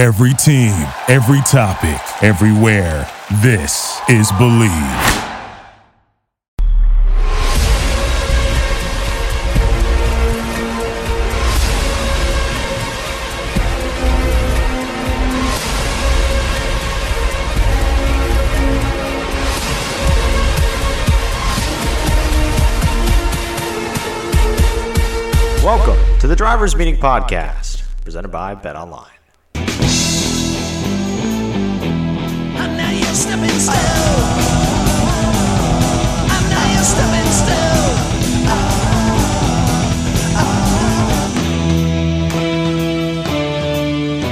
Every team, every topic, everywhere. This is Bleav. Welcome to the Drivers Meeting Podcast, presented by Bet Online.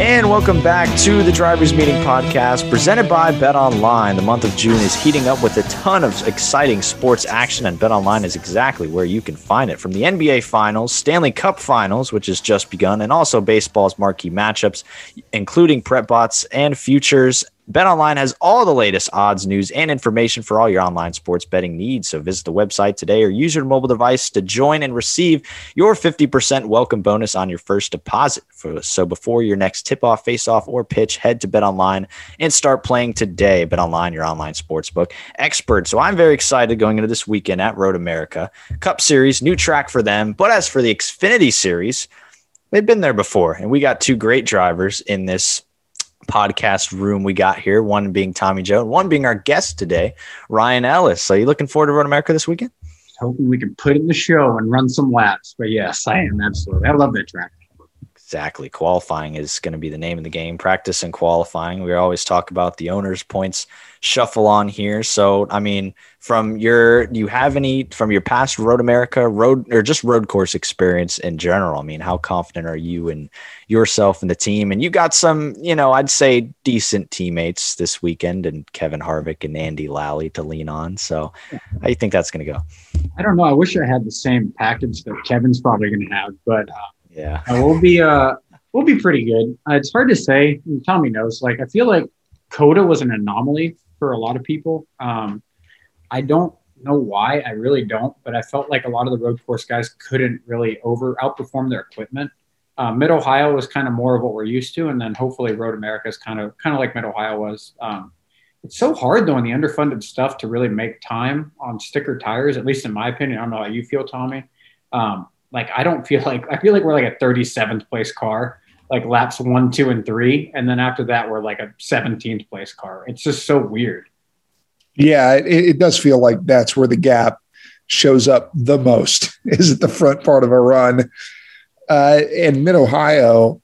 And welcome back to the Drivers Meeting Podcast, presented by Bet Online. The month of June is heating up with a ton of exciting sports action, and Bet Online is exactly where you can find it. From the NBA Finals, Stanley Cup Finals, which has just begun, and also baseball's marquee matchups, including prop bets and futures. BetOnline has all the latest odds, news, and information for all your online sports betting needs. So visit the website today or use your mobile device to join and receive your 50% welcome bonus on your first deposit. So before your next tip-off, face-off, or pitch, head to BetOnline and start playing today. BetOnline, your online sportsbook expert. So I'm very excited going into this weekend at Road America Cup Series, new track for them. But as for the Xfinity Series, they've been there before, and we got two great drivers in this podcast room we got here. One being Tommy Joe, and one being our guest today, Ryan Ellis. So, you looking forward to Road America this weekend? hoping we can put in the show and run some laps. But yes, I am absolutely. I love that track. Exactly. Qualifying is going to be the name of the game. Practice and qualifying. We always talk about the owners' points shuffle on here. So, I mean, from your, do you have any from your past Road America road or just road course experience in general? I mean, how confident are you in yourself and the team? And you got some, you know, I'd say decent teammates this weekend and Kevin Harvick and Andy Lally to lean on. So, how do you think that's going to go? I don't know. I wish I had the same package that Kevin's probably going to have, but uh, Yeah. we'll be uh, we'll be pretty good. Uh, it's hard to say. Tommy knows. Like I feel like COTA was an anomaly for a lot of people. Um, I don't know why. I really don't. But I felt like a lot of the road course guys couldn't really over outperform their equipment. Uh, Mid Ohio was kind of more of what we're used to, and then hopefully Road America is kind of kind of like Mid Ohio was. Um, it's so hard though in the underfunded stuff to really make time on sticker tires. At least in my opinion, I don't know how you feel, Tommy. Um, like I don't feel like I feel like we're like a 37th place car, like laps one, two, and three, and then after that we're like a 17th place car. It's just so weird. Yeah, it, it does feel like that's where the gap shows up the most is at the front part of a run. Uh, and Mid Ohio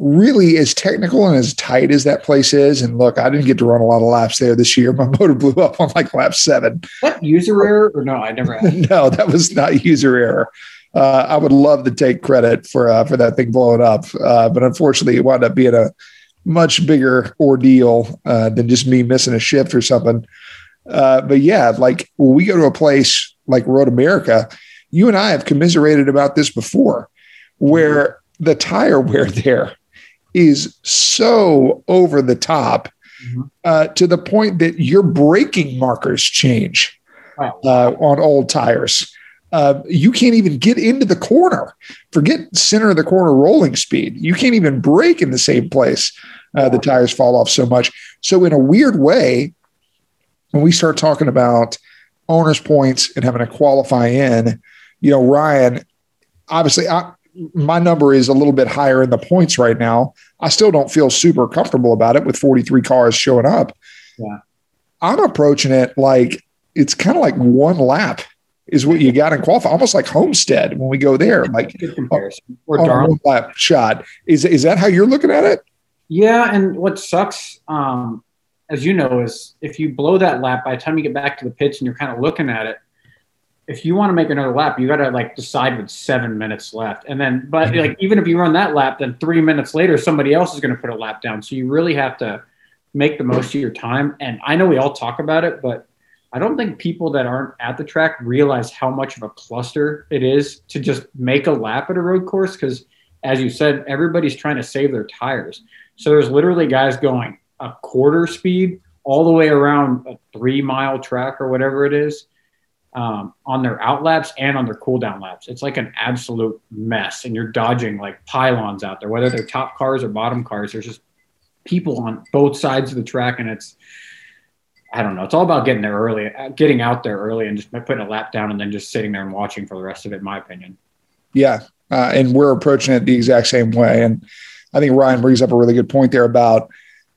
really as technical and as tight as that place is. And look, I didn't get to run a lot of laps there this year. My motor blew up on like lap seven. What user error or no? I never. Had. no, that was not user error. Uh, I would love to take credit for uh, for that thing blowing up, uh, but unfortunately, it wound up being a much bigger ordeal uh, than just me missing a shift or something. Uh, but yeah, like when we go to a place like Road America, you and I have commiserated about this before, where the tire wear there is so over the top Mhm. uh, to the point that your braking markers change Wow. uh, on old tires. Uh, you can't even get into the corner. Forget center of the corner rolling speed. You can't even break in the same place. Uh, the tires fall off so much. So, in a weird way, when we start talking about owners' points and having to qualify in, you know, Ryan, obviously, I, my number is a little bit higher in the points right now. I still don't feel super comfortable about it with 43 cars showing up. Yeah. I'm approaching it like it's kind of like one lap is what you got in qualify, almost like Homestead when we go there, like Good comparison. Or on a Darlington. one lap shot. Is is that how you're looking at it? Yeah, and what sucks, um, as you know, is if you blow that lap by the time you get back to the pits and you're kind of looking at it, if you want to make another lap, you got to like decide with seven minutes left, and then but like even if you run that lap, then three minutes later somebody else is going to put a lap down. So you really have to make the most of your time. And I know we all talk about it, but I don't think people that aren't at the track realize how much of a cluster it is to just make a lap at a road course because as you said, everybody's trying to save their tires. So there's literally guys going a quarter speed all the way around a three mile track or whatever it is. um, on their out laps and on their cool down laps. It's like an absolute mess, and you're dodging like pylons out there, whether they're top cars or bottom cars. There's just people on both sides of the track, and it's I don't know. It's all about getting there early, uh, getting out there early, and just putting a lap down, and then just sitting there and watching for the rest of it. In my opinion. Yeah, uh, and we're approaching it the exact same way. And I think Ryan brings up a really good point there about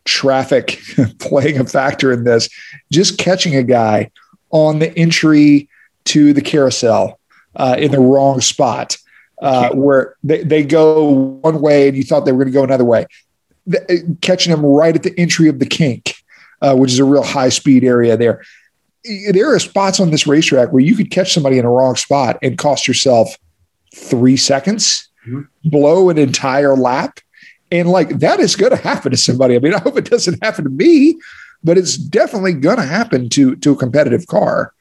traffic playing a factor in this. Just catching a guy on the entry to the carousel uh, in the wrong spot, uh, where they, they go one way and you thought they were going to go another way. The, catching them right at the entry of the kink, uh, which is a real high speed area there. There are spots on this racetrack where you could catch somebody in a wrong spot and cost yourself three seconds, Mhm. blow an entire lap. And like that is going to happen to somebody. I mean, I hope it doesn't happen to me, but it's definitely going to happen to to a competitive car.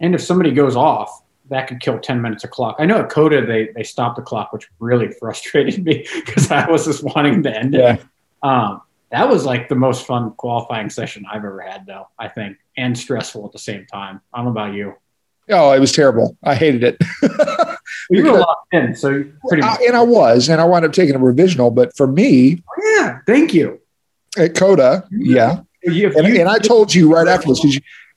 And if somebody goes off, that could kill 10 minutes of clock. I know at COTA, they, they stopped the clock, which really frustrated me because I was just wanting to end it. Um, that was like the most fun qualifying session I've ever had, though, I think, and stressful at the same time. I don't know about you. Oh, it was terrible. I hated it. You were locked in, so pretty much. I- and I was, and I wound up taking a provisional. But for me oh, yeah, thank you. at COTA, yeah, You- and, you- and I told you right afterwards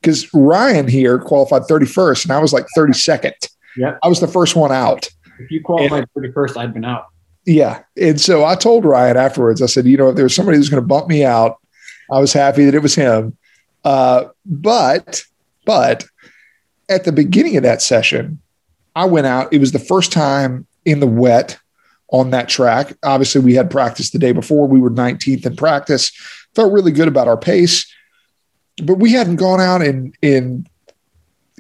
because Ryan here qualified 31st, and I was like 32nd. Yeah, I was the first one out. if you qualified the first, I'd been out. Yeah. And so I told Ryan afterwards, I said, you know, if there was somebody who's going to bump me out, I was happy that it was him. Uh, but, but at the beginning of that session, I went out. It was the first time in the wet on that track. Obviously, we had practice the day before. We were 19th in practice. Felt really good about our pace, but we hadn't gone out in in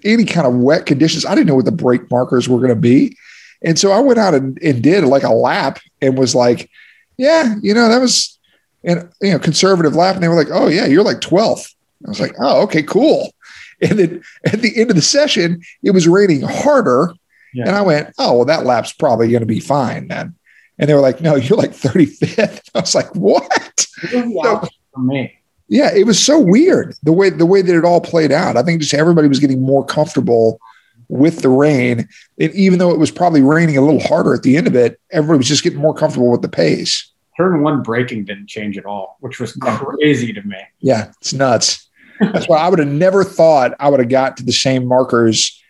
any kind of wet conditions. I didn't know what the brake markers were going to be. And so I went out and, and did like a lap and was like, yeah, you know, that was and you know conservative lap. And they were like, oh yeah, you're like 12th. I was like, oh, okay, cool. And then at the end of the session, it was raining harder. Yeah. And I went, oh, well, that lap's probably going to be fine then. And they were like, no, you're like 35th. I was like, what? The for me. Yeah, it was so weird the way the way that it all played out. I think just everybody was getting more comfortable with the rain. And even though it was probably raining a little harder at the end of it, everybody was just getting more comfortable with the pace. Turn one braking didn't change at all, which was crazy to me. Yeah, it's nuts. That's why I would have never thought I would have got to the same markers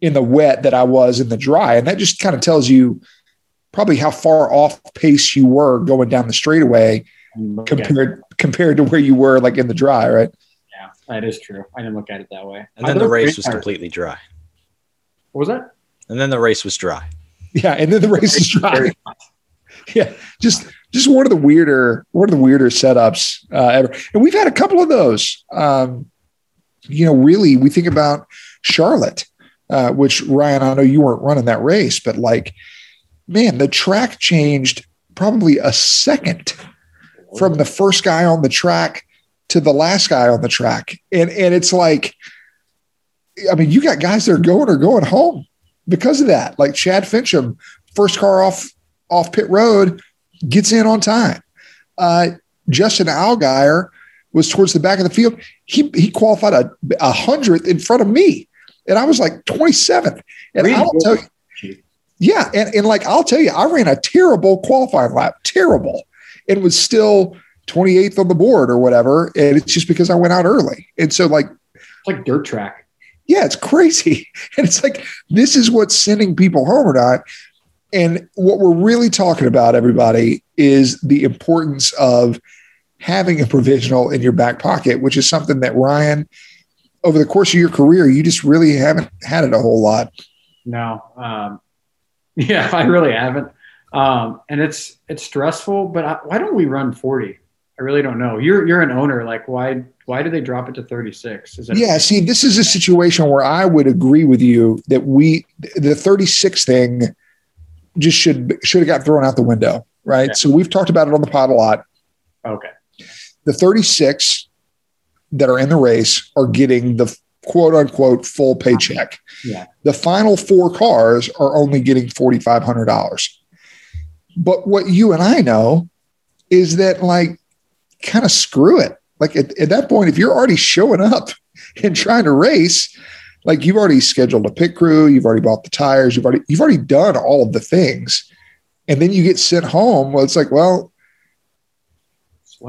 in the wet that I was in the dry. And that just kind of tells you probably how far off pace you were going down the straightaway And look compared compared to where you were like in the dry, right? yeah, that is true. I didn't look at it that way. And then the race race was completely dry. What was that? And then the race was dry. Yeah, and then the race is dry. yeah, just just one of the weirder one of the weirder setups uh, ever. And we've had a couple of those. Um, you know, really, we think about Charlotte, uh, which Ryan, I know you weren't running that race, but like, man, the track changed probably a second from the first guy on the track to the last guy on the track, and and it's like, I mean, you got guys that are going or going home because of that. Like Chad Finchum, first car off off pit road, gets in on time. Uh, Justin Allgaier was towards the back of the field. He he qualified a, a hundredth in front of me, and I was like twenty seventh. And Really? I'll tell you, yeah, and and like I'll tell you, I ran a terrible qualifying lap, terrible, and was still twenty eighth on the board or whatever. And it's just because I went out early, and so like It's like dirt track. Yeah, it's crazy. And it's like, this is what's sending people home or not. And what we're really talking about, everybody, is the importance of having a provisional in your back pocket, which is something that Ryan, over the course of your career, you just really haven't had it a whole lot. No. Um, yeah, I really haven't. Um, and it's it's stressful. But I, why don't we run forty? I really don't know. You're you're an owner. Like why why do they drop it to thirty six? Is it Yeah, see, this is a situation where I would agree with you that we, the 36 thing, just should should have got thrown out the window, right? Yeah. So we've talked about it on the pod a lot. okay? the 36 that are in the race are getting the quote unquote full paycheck. Yeah. The final four cars are only getting $4,500. But what you and I know is that, like, kind of screw it. Like, at, at that point, if you're already showing up and trying to race, like you've already scheduled a pit crew, you've already bought the tires, you've already you've already done all of the things, and then you get sent home. Well, it's like, well,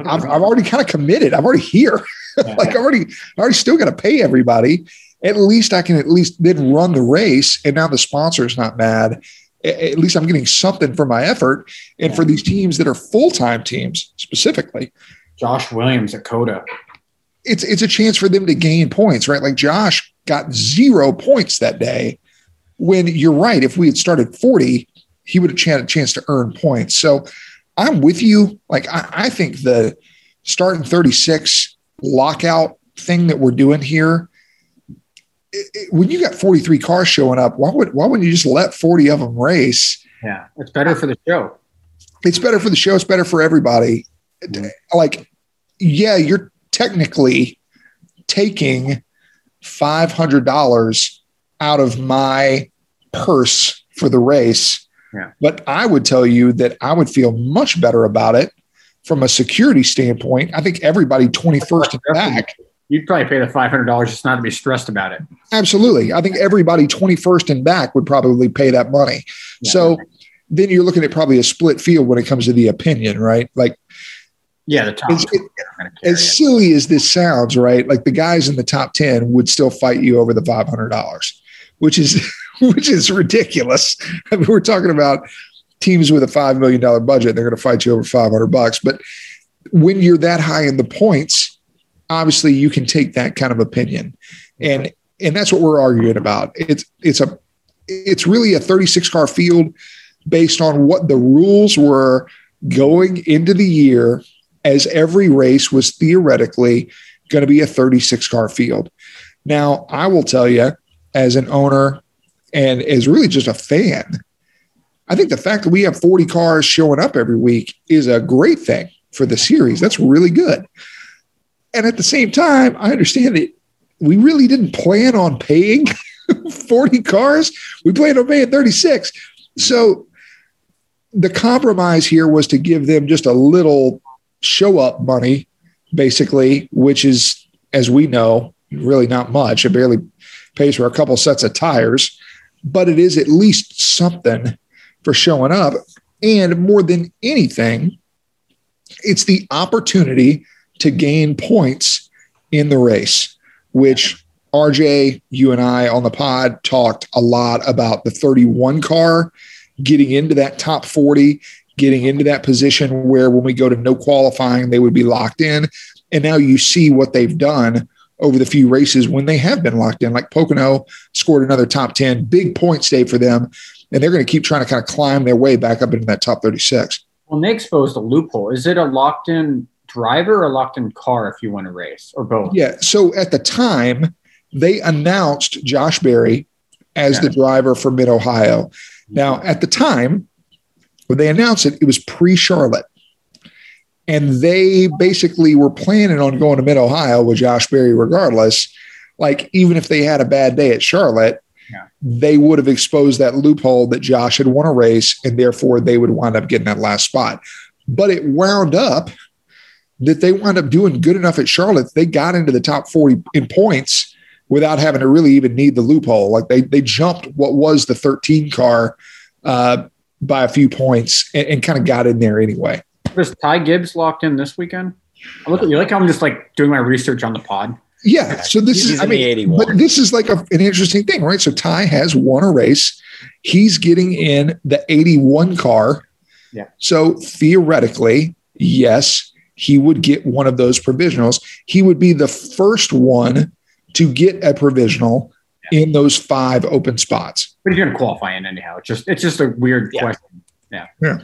I've, I've already kind of committed. I'm already here. like I already, I already still got to pay everybody. At least I can at least then run the race, and now the sponsor is not mad. At least I'm getting something for my effort. And for these teams that are full time teams specifically, Josh Williams at COTA. it's it's a chance for them to gain points, right? Like Josh got zero points that day. When you're right, if we had started 40, he would have had a chance to earn points. So I'm with you. Like I, I think the starting 36 lockout thing that we're doing here. it- it- when you got 43 cars showing up, why would why wouldn't you just let 40 of them race? Yeah, it's better for the show. it's better for the show. It's better for everybody. Like, yeah, you're technically taking five hundred dollars out of my purse for the race. Yeah. But I would tell you that I would feel much better about it from a security standpoint. I think everybody 21st and back. You'd probably pay the five hundred dollars just not to be stressed about it. Absolutely. I think everybody 21st and back would probably pay that money. Yeah. So then you're looking at probably a split field when it comes to the opinion, right? Like Yeah, the top. It's- it- are gonna carry as silly as this sounds, right? Like the guys in the top 10 would still fight you over the $500, which is which is ridiculous. I mean, we're talking about teams with a $5 million budget, they're going to fight you over 500 bucks, but when you're that high in the points, obviously you can take that kind of opinion. And and that's what we're arguing about. It's it's a it's really a 36 car field based on what the rules were going into the year as every race was theoretically going to be a 36 car field. Now, I will tell you, as an owner and as really just a fan, I think the fact that we have 40 cars showing up every week is a great thing for the series. That's really good. And at the same time, I understand that we really didn't plan on paying 40 cars. We planned on paying 36. So the compromise here was to give them just a little show up money, basically, which is, as we know, really not much. It barely pays for a couple sets of tires, but it is at least something for showing up. And more than anything, it's the opportunity to gain points in the race, which RJ, you and I on the pod talked a lot about the 31 car getting into that top 40, getting into that position where when we go to no qualifying, they would be locked in. And now you see what they've done over the few races when they have been locked in. Like Pocono scored another top 10, big points day for them. And they're going to keep trying to kind of climb their way back up into that top 36. Well, they exposed a loophole. Is it a locked in driver or locked in car if you want to race or both? Yeah. So at the time, they announced Josh Berry as the driver for Mid Ohio. Now, at the time, when they announced it, it was pre Charlotte. And they basically were planning on going to Mid Ohio with Josh Berry regardless. Like, even if they had a bad day at Charlotte, Yeah. they would have exposed that loophole that Josh had won a race, and therefore they would wind up getting that last spot. But it wound up that they wound up doing good enough at Charlotte. They got into the top 40 in points without having to really even need the loophole. Like they they jumped what was the 13 car uh, by a few points and, and kind of got in there anyway. Was Ty Gibbs locked in this weekend? I look at you like how I'm just like doing my research on the pod. Yeah. So this He's is I mean, but this is like a, an interesting thing, right? So Ty has won a race. He's getting in the 81 car. Yeah. So theoretically, yes, he would get one of those provisionals. He would be the first one to get a provisional in those five open spots. But he's gonna qualify in anyhow. It's just it's just a weird Yeah. question. Yeah. Yeah.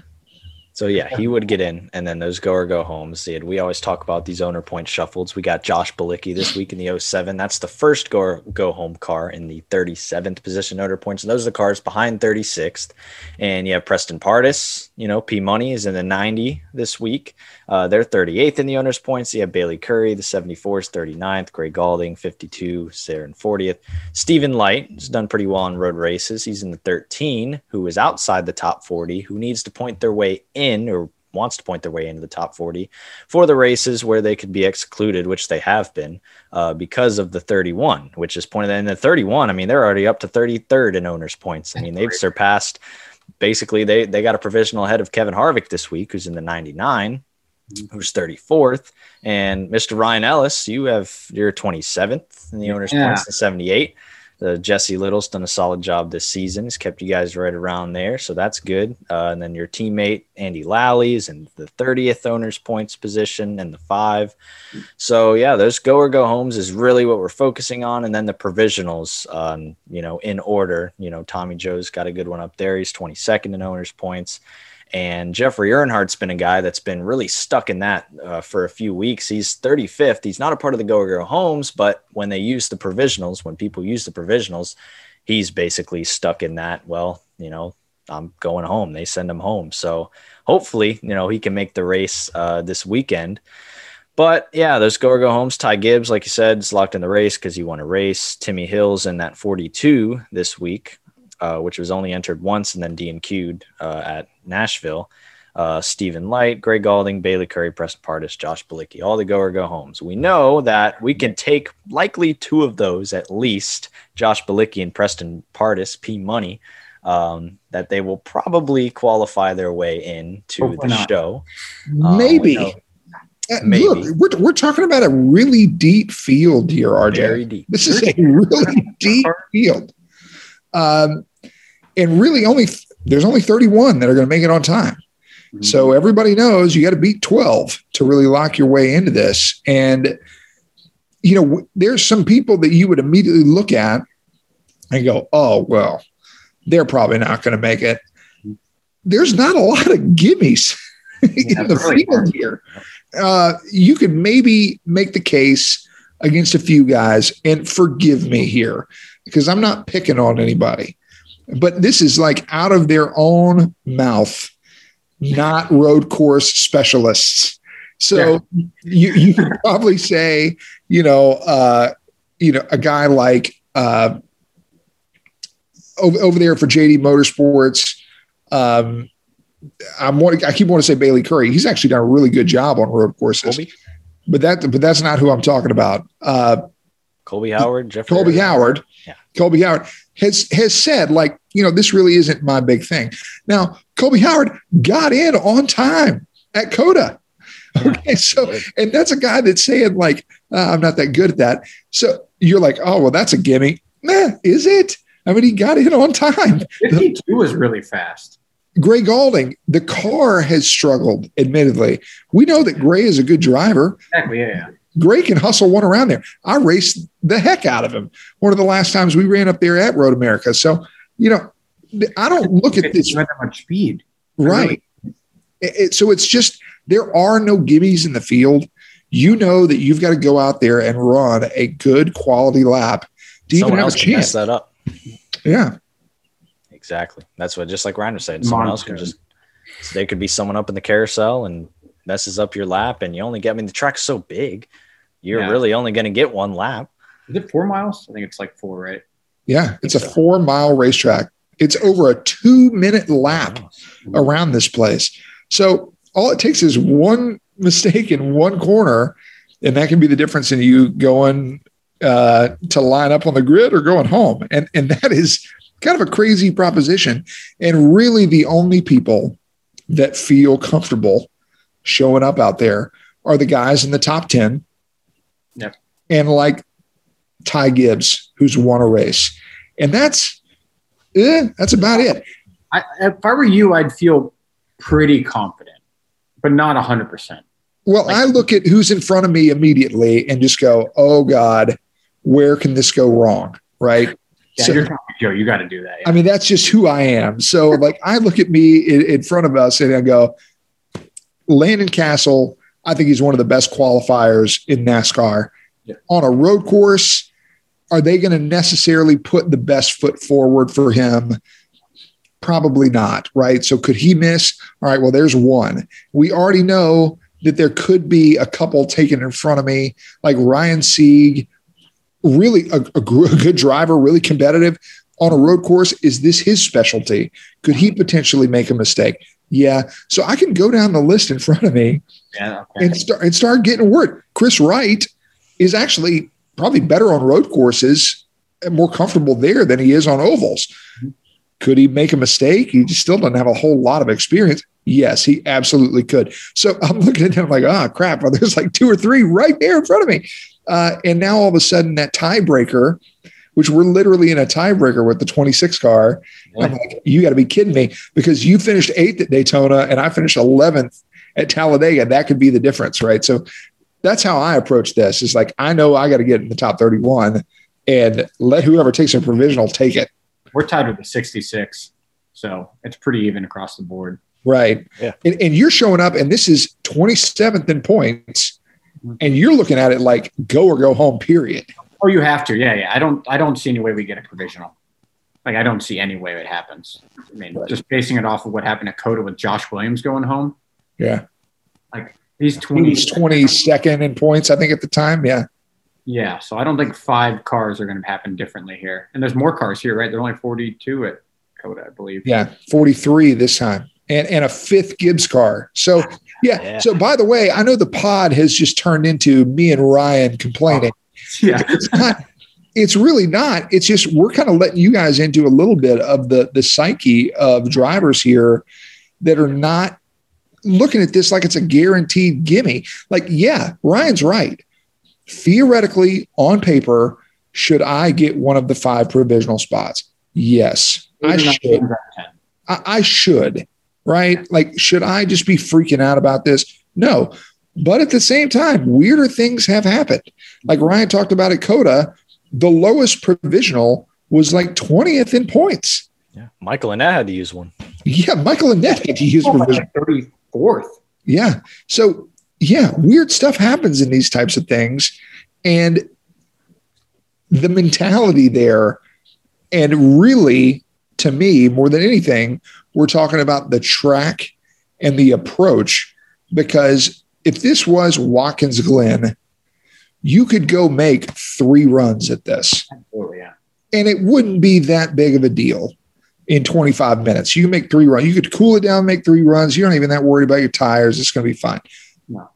So yeah, he would get in, and then those go or go homes. They had- We always talk about these owner point shuffles. We got Josh Bilicki this week in the 07. That's the first go or go home car in the 37th position owner points, and those are the cars behind 36th. And you have Preston Pardus, You know, P Money is in the 90 this week. Uh, they're 38th in the owners points. You have Bayley Currey, the 74 is 39th. Gray Gaulding, 52, Saren 40th. Stephen Light has done pretty well on road races. He's in the 13, who is outside the top 40, who needs to point their way in or wants to point their way into the top 40 for the races where they could be excluded, which they have been uh, because of the 31, which is pointed in the 31. I mean, they're already up to 33rd in owners points. I mean, they've surpassed basically they they got a provisional ahead of Kevin Harvick this week, who's in the 99, who's 34th, and Mr. Ryan Ellis, you have your 27th in the owners Yeah. points in 78. The Jesse Little's done a solid job this season. He's kept you guys right around there, so that's good. Uh, and then your teammate Andy Lally's in the 30th owners points position and the five. So yeah, those go or go homes is really what we're focusing on, and then the provisionals, um, you know, in order. You know, Tommy Joe's got a good one up there. He's 22nd in owners points, and Jeffrey Earnhardt's been a guy that's been really stuck in that uh, for a few weeks. He's 35th. He's not a part of the go go homes, but when they use the provisionals, when people use the provisionals, he's basically stuck in that. Well, you know, I'm going home. They send him home. So hopefully, you know, he can make the race uh, this weekend. But yeah, those go go homes. Ty Gibbs, like you said, is locked in the race because he won a race. Timmy Hills in that 42 this week, uh, which was only entered once and then DNQ'd uh, at Nashville. Uh, Stephen Light, Greg Gaulding, Bayley Currey, Preston Pardus, Josh Bilicki, all the go or go homes. We know that we can take likely two of those at least, Josh Bilicki and Preston Pardus, P Money, um, that they will probably qualify their way in to Hopefully the not. show. Um, Maybe. Uh, Maybe. Look, we're, we're talking about a really deep field here, RJ. Very deep. This is a really deep field. Um, and really only there's only 31 that are going to make it on time. So everybody knows you got to beat 12 to really lock your way into this. And you know, there's some people that you would immediately look at and go, "Oh, well, they're probably not going to make it." There's not a lot of gimmies in the field here. Uh, you could maybe make the case against a few guys, and forgive me here because I'm not picking on anybody, but this is like out of their own mouth, not road course specialists. So you you could probably say, you know, uh, you know, a guy like uh, over, over there for JD Motorsports. Um, I'm I keep wanting to say Bayley Currey. He's actually done a really good job on road courses, Colby, but that but that's not who I'm talking about. Uh, Colby Howard, Jeffrey Colby Howard, Yeah. Colby Howard has has said like, you know, this really isn't my big thing. Now, Colby Howard got in on time at COTA. Okay, so and that's a guy that's saying like, uh, I'm not that good at that. So you're like, oh well, that's a gimme. Nah, is it? I mean, he got in on time. 52 was really fast. Gray Gaulding, the car has struggled, admittedly. We know that Gray is a good driver. Exactly. Yeah. Yeah. Gray can hustle one around there. I raced the heck out of him. One of the last times we ran up there at Road America. So, you know, I don't look at this not that much speed. right. It- it- so it's just there are no gimmies in the field. You know that you've got to go out there and run a good quality lap to even Someone have a else can mess chance. that up. Yeah. Exactly. That's what just like Reiner said. Someone else can Monster. just there could be someone up in the carousel and messes up your lap, and you only get. I mean, the track's so big, you're Yeah. really only going to get one lap. Is it four miles? I think it's like four, right? Yeah. It's a so. four mile racetrack. It's over a two minute lap. around this place. So all it takes is one mistake in one corner, and that can be the difference in you going uh, to line up on the grid or going home. And and that is kind of a crazy proposition. And really, the only people that feel comfortable showing up out there are the guys in the top ten, Yep. And like Ty Gibbs, who's won a race, and that's eh, that's about it. I, if I were you, I'd feel pretty confident, but not 100%. Well, Like- I look at who's in front of me immediately and just go, "Oh God, where can this go wrong?" Right? Yeah, So- you're talking Joe. You got to do that. I mean, that's just who I am. So, like, I look at me in, in front of us and I go, Landon Cassill. I think he's one of the best qualifiers in NASCAR. Yeah. On a road course, are they going to necessarily put the best foot forward for him? Probably not, right? So could he miss? All right, well, there's one. We already know that there could be a couple taken in front of me, like Ryan Sieg, really a, a good driver, really competitive on a road course. Is this his specialty? Could he potentially make a mistake? Yeah. So I can go down the list in front of me Yeah. Okay. and start and start getting word. Kris Wright is actually probably better on road courses and more comfortable there than he is on ovals. Could he make a mistake? He still doesn't have a whole lot of experience. Yes, he absolutely could. So I'm looking at him like, oh crap, well, there's like two or three right there in front of me. Uh, and now all of a sudden that tiebreaker, which we're literally in a tiebreaker with the 26 car. I'm like, you got to be kidding me because you finished eighth at Daytona and I finished 11th at Talladega. That could be the difference, right? So that's how I approach this. Is like I know I got to get in the top 31 and let whoever takes a provisional take it. We're tied with the 66, so it's pretty even across the board. Right. Yeah. And, and you're showing up, and this is 27th in points, mm-hmm. and you're looking at it like go or go home, period. Oh, you have to. Yeah, yeah. I don't. I don't see any way we get a provisional. Like I don't see any way it happens. I mean, Right. just basing it off of what happened at COTA with Josh Williams going home. Yeah. He's 20. was 22nd in points, I think, at the time. Yeah. Yeah, so I don't think five cars are going to happen differently here. And there's more cars here, right? They're only 42 at COTA, I believe. Yeah. 43 this time. And, and a fifth Gibbs car. So, ah, yeah. Yeah. So, by the way, I know the pod has just turned into me and Ryan complaining. Oh, yeah. it's not it's really not it's just we're kind of letting you guys into a little bit of the the psyche of drivers here that are not looking at this like it's a guaranteed gimme like yeah ryan's right theoretically on paper should i get one of the five provisional spots yes i Those are not should teams out of 10. I, I should, right? Like, should I just be freaking out about this? No. But at the same time, weirder things have happened. Like Ryan talked about at COTA, the lowest provisional was like 20th in points. Yeah. Michael Annett had to use one. Yeah, Michael Annett had to use Oh, provisional. like 34th. Yeah. So, yeah, weird stuff happens in these types of things. And the mentality there, and really, to me, more than anything, we're talking about the track and the approach. Because if this was Watkins Glen, you could go make three runs at this Absolutely, yeah. and it wouldn't be that big of a deal in 25 minutes. You can make three runs. You could cool it down, make three runs. You don't even that worried about your tires. It's going to be fine. No.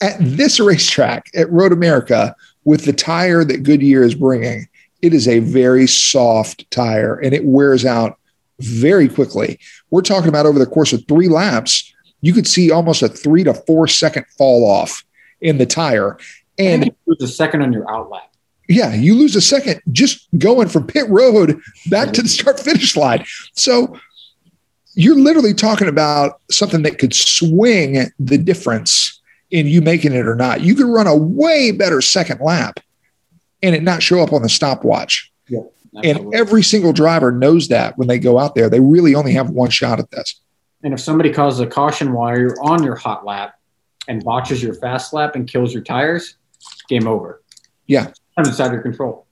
At this racetrack at Road America, with the tire that Goodyear is bringing, it is a very soft tire and it wears out very quickly. We're talking about over the course of three laps, you could see almost a three to four second fall off in the tire. And it was a second on your outlet. Yeah, you lose a second just going from pit road back to the start finish line. So you're literally talking about something that could swing the difference in you making it or not. You could run a way better second lap and it not show up on the stopwatch. Yeah, And every single driver knows that when they go out there, they really only have one shot at this. And if somebody causes a caution while you're on your hot lap and botches your fast lap and kills your tires, game over. Yeah. It's outside your control.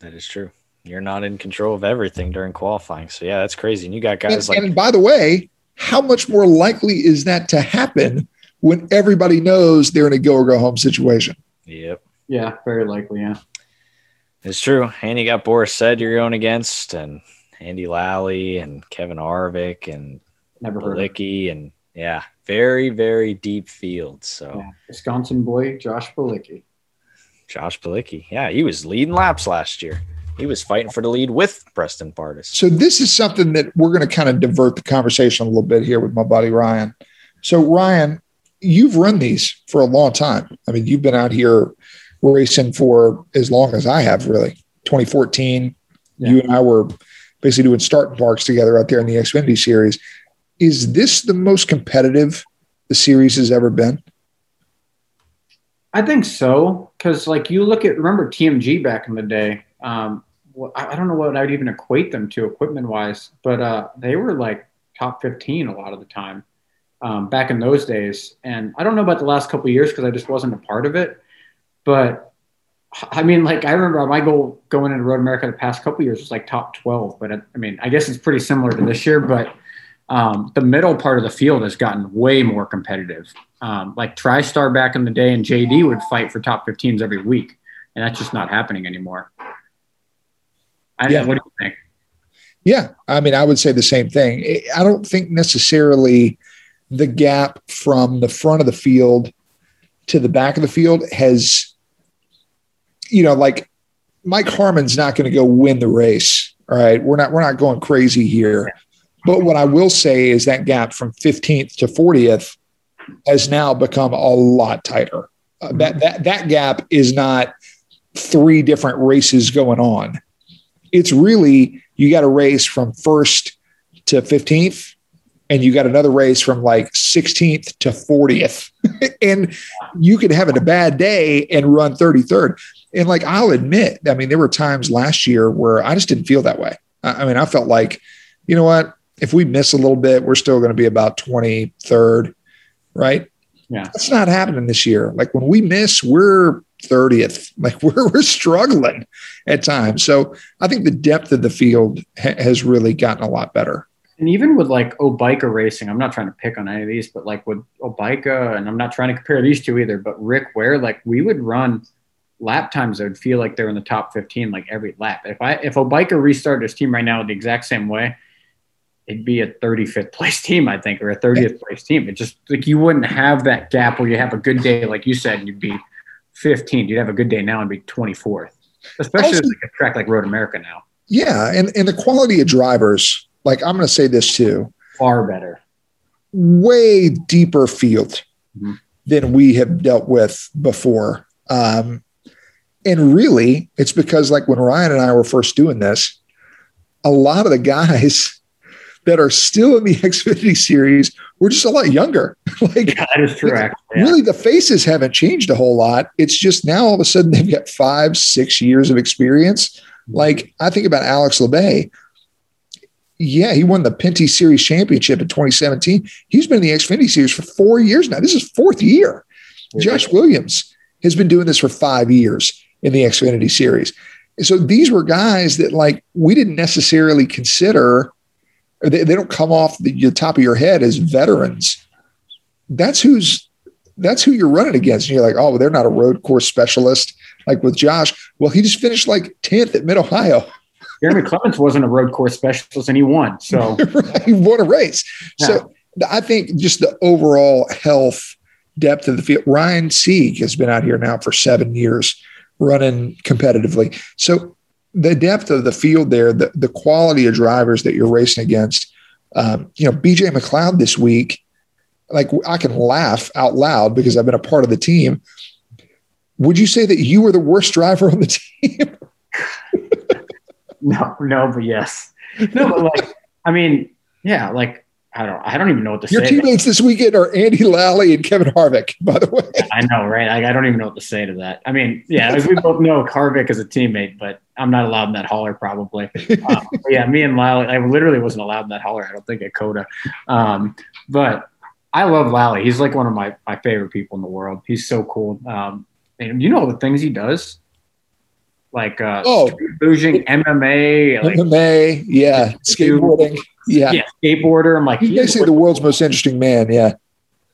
That is true. You're not in control of everything during qualifying. So yeah, that's crazy. And you got guys And, like and by the way, how much more likely is that to happen when everybody knows they're in a go or go home situation? Yep. Yeah, very likely. Yeah. It's true. And you got Boris said you're going against and Andy Lally and Kevin Harvick and Never heard. Bilicki and yeah, very, very deep field. So Yeah. Wisconsin boy, Josh Bilicki. Josh Bilicki. Yeah, he was leading laps last year. He was fighting for the lead with Preston Pardus. So this is something that we're going to kind of divert the conversation a little bit here with my buddy Ryan. So Ryan, you've run these for a long time. I mean, you've been out here racing for as long as I have, really. 2014, you and I were basically doing starting parks together out there in the Xfinity series. Is this the most competitive the series has ever been? I think so, because like you look at remember TMG back in the day. Um, well, I I don't know what I'd even equate them to equipment wise, but uh, they were like top fifteen a lot of the time um, back in those days. And I don't know about the last couple years because I just wasn't a part of it. But I mean, like I remember my goal going into Road America the past couple years was like top twelve. But I, I mean, I guess it's pretty similar to this year, but. Um, the middle part of the field has gotten way more competitive um, like TriStar back in the day and JD would fight for top 15s every week. And that's just not happening anymore. I Yeah. What do you think? Yeah, I mean, I would say the same thing. I don't think necessarily the gap from the front of the field to the back of the field has, you know, like Mike Harmon's not going to go win the race. All right, we're not we're not going crazy here. But what I will say is that gap from 15th to 40th has now become a lot tighter. Uh, that that that gap is not three different races going on. It's really you got a race from first to 15th and you got another race from like 16th to 40th and you could have a bad day and run 33rd and like i'll admit i mean there were times last year where i just didn't feel that way i mean i felt like you know what if we miss a little bit we're still going to be about 23rd right? Yeah. that's not happening this year. Like when we miss we're 30th like we're, we're struggling at times. So i think the depth of the field ha- has really gotten a lot better. And even with like Obaika racing, I'm not trying to pick on any of these, but like with Obaika, and I'm not trying to compare these two either, but Rick Ware, like we would run lap times that would feel like they're in the top 15 like every lap. If I if Obaika restarted his team right now the exact same way, it'd be a 35th place team, I think, or a 30th place team. It just like you wouldn't have that gap where you have a good day, like you said, and you'd be 15. You'd have a good day now and be 24th. Especially Also- like a track like Road America now. yeah and and the quality of drivers like i'm going to say this too Far better. way deeper field Mhm. than we have dealt with before. Um, and really, it's because, like, when Ryan and I were first doing this, a lot of the guys that are still in the Xfinity series were just a lot younger. like, Yeah, that is true, actually. yeah. really, the faces haven't changed a whole lot. It's just now all of a sudden they've got five, six years of experience. Mm-hmm. Like, I think about Alex Labbé. Yeah, he won the Pinty Series championship in 2017. He's been in the Xfinity Series for four years now. This is fourth year. Josh Williams has been doing this for five years in the Xfinity Series. So these were guys that like we didn't necessarily consider, they, they don't come off the, the top of your head as veterans. That's who's that's who you're running against. And you're like, oh, they're not a road course specialist like with Josh. Well, he just finished like 10th at Mid Ohio. Jeremy Clements wasn't a road course specialist and he won. So he won a race. So I think just the overall health depth of the field. Ryan Sieg has been out here now for seven years running competitively. So the depth of the field there, the, the quality of drivers that you're racing against, um, you know, BJ McLeod this week, like I can laugh out loud because I've been a part of the team. Would you say that you were the worst driver on the team? no, no, but yes. No, but like I mean, yeah, like I don't I don't even know what to Your say. Your teammates this weekend are Andy Lally and Kevin Harvick, by the way. I know, right? Like, I don't even know what to say to that. I mean, yeah, as we both know, Harvick is a teammate, but I'm not allowed in that holler probably. Um, yeah, me and Lally, I literally wasn't allowed in that holler. I don't think at COTA. Um, but I love Lally. He's like one of my, my favorite people in the world. He's so cool. Um, and you know the things he does, like uh, Oh. street MMA, like MMA, yeah, skateboarding, yeah. yeah, skateboarder. I'm like, He's he's- basically the world's most interesting man. Yeah,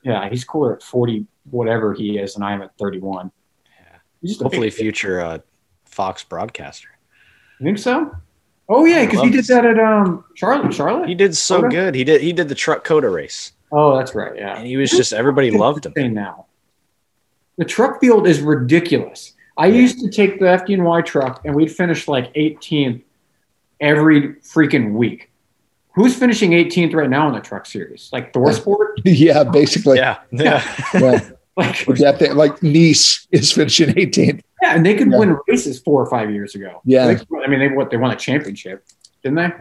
yeah, he's cooler at 40, whatever he is, and I'm at 31. He's just Hopefully, future uh, Fox broadcaster. You think so? Oh yeah, because he love did that at um Charlotte. Charlotte. He did so Okay. good. He did. He did the truck COTA race, oh, that's right. Yeah. and he was just everybody loved him. Now, the truck field is ridiculous. I Yeah. used to take the FDNY truck, and we'd finish like 18th every freaking week. Who's finishing 18th right now in the truck series? Like Thorsport? yeah, basically. Yeah, yeah. Yeah. Like, Yeah, they- like Nice is finishing 18th. yeah, and they could Yeah. win races four or five years ago. Yeah. They- I mean, they what they won a championship, didn't they?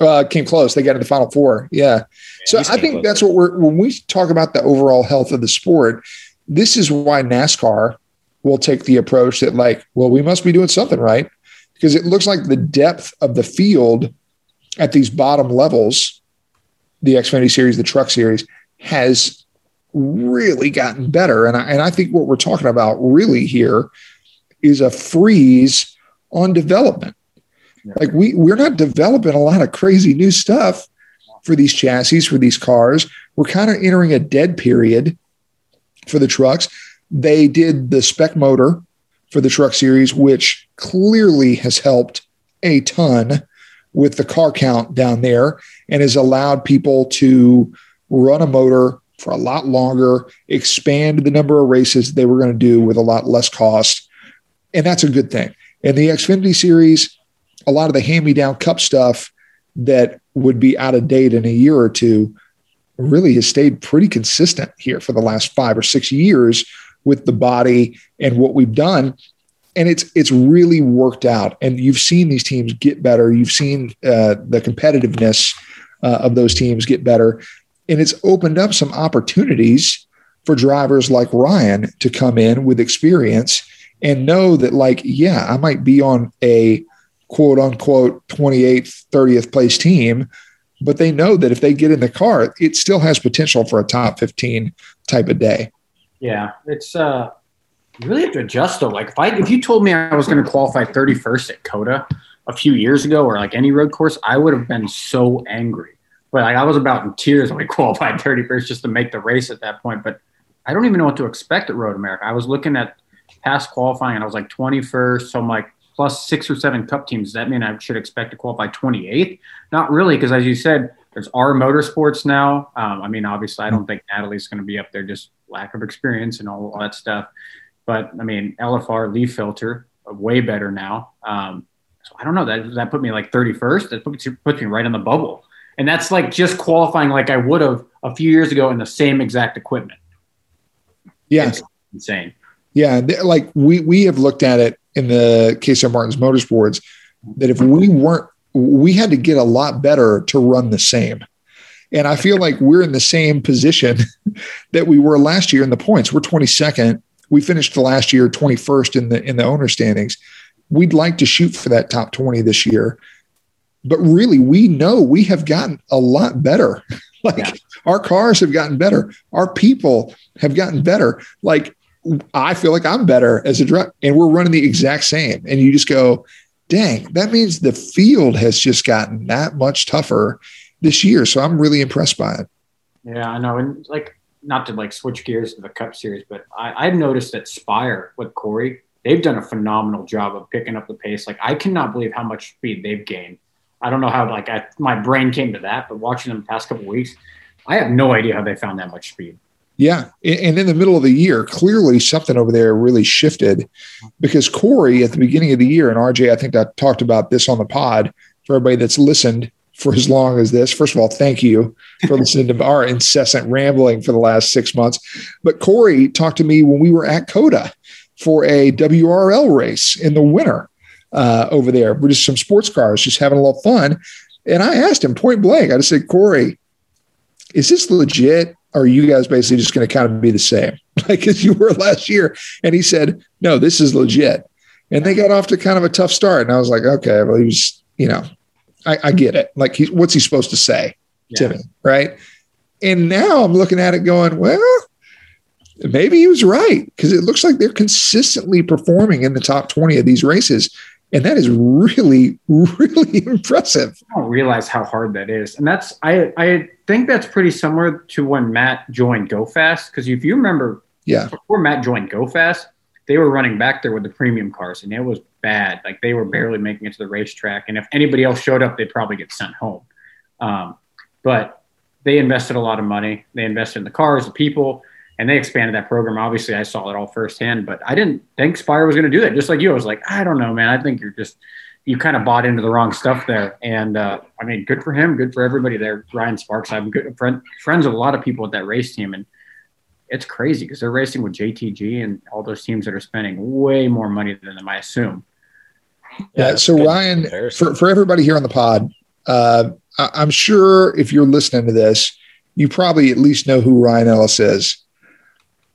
Uh, came close. They got to the final four. Yeah. So I think close. that's what we're when we talk about the overall health of the sport. This is why NASCAR will take the approach that like, well, we must be doing something right because it looks like the depth of the field at these bottom levels, the Xfinity Series, the Truck Series, has really gotten better. And I, and I think what we're talking about really here is a freeze on development. Like we we're not developing a lot of crazy new stuff for these chassis for these cars. We're kind of entering a dead period for the trucks. They did the spec motor for the truck series, which clearly has helped a ton with the car count down there and has allowed people to run a motor for a lot longer, expand the number of races they were going to do with a lot less cost. And that's a good thing. In the Xfinity series, a lot of the hand me down cup stuff that would be out of date in a year or two really has stayed pretty consistent here for the last five or six years with the body and what we've done. And it's it's really worked out. And you've seen these teams get better. You've seen uh, the competitiveness uh, of those teams get better. And it's opened up some opportunities for drivers like ryan to come in with experience and know that like yeah i might be on a quote unquote 28th 30th place team but they know that if they get in the car it still has potential for a top 15 type of day Yeah, it's uh, you really have to adjust though. Like if I if you told me I was going to qualify 31st at COTA a few years ago or like any road course, I would have been so angry. But like I was about in tears when we qualified 31st just to make the race at that point. But I don't even know what to expect at Road America. I was looking at past qualifying and I was like 21st. So I'm like plus six or seven cup teams. Does that mean I should expect to qualify 28th? Not really, because as you said, there's R Motorsports now. Um, I mean, obviously, I don't think Natalie's going to be up there, just lack of experience and all, all that stuff. But I mean, LFR leaf filter, uh, way better now. Um, so I don't know. That that put me like 31st. That puts, puts me right on the bubble. And that's like just qualifying like I would have a few years ago in the same exact equipment. yeah It's insane. Yeah, like we we have looked at it in the case of Martin's Motorsports that if we weren't, we had to get a lot better to run the same. And I feel like we're in the same position that we were last year in the points. We're 22nd. We finished the last year 21st in the in the owner standings. We'd like to shoot for that top 20 this year. But really, we know we have gotten a lot better. like Yeah. our cars have gotten better. Our people have gotten better. Like I feel like I'm better as a driver, and we're running the exact same. And you just go, dang, that means the field has just gotten that much tougher this year. So I'm really impressed by it. Yeah, I know. And like, not to like switch gears to the Cup Series, but I, I've noticed that Spire with Corey, they've done a phenomenal job of picking up the pace. Like, I cannot believe how much speed they've gained. I don't know how like I, my brain came to that, but watching them the past couple weeks, I have no idea how they found that much speed. Yeah. And in the middle of the year, clearly something over there really shifted because Corey at the beginning of the year, and RJ, I think I talked about this on the pod for everybody that's listened for as long as this. First of all, thank you for listening to our incessant rambling for the last six months. But Corey talked to me when we were at COTA for a WRL race in the winter uh, over there. We're just some sports cars, just having a little fun. And I asked him point blank, I just said, Corey, is this legit? Or are you guys basically just going to kind of be the same like as you were last year? And he said, no, this is legit. And they got off to kind of a tough start. And I was like, okay, well, he was, you know, I, I get it. Like, he, what's he supposed to say to me? Right. And now I'm looking at it going, well, maybe he was right because it looks like they're consistently performing in the top 20 of these races. And that is really, really impressive. I don't realize how hard that is. And that's I I think that's pretty similar to when Matt joined GoFast. Because if you remember Yeah. before Matt joined GoFast, they were running back there with the premium cars and it was bad. Like they were barely making it to the racetrack. And if anybody else showed up, they'd probably get sent home. Um, but they invested a lot of money. They invested in the cars, the people, and they expanded that program. Obviously, I saw it all firsthand, but I didn't think Spire was going to do that. Just like you, I was like, I don't know, man. I think you're just you kind of bought into the wrong stuff there. And uh, I mean, good for him, good for everybody there. Ryan Sparks, I'm good friend, friends with a lot of people at that race team, and it's crazy because they're racing with JTG and all those teams that are spending way more money than them, I assume. Yeah. that's so Ryan, for, for everybody here on the pod, uh, I, I'm sure if you're listening to this, you probably at least know who Ryan Ellis is.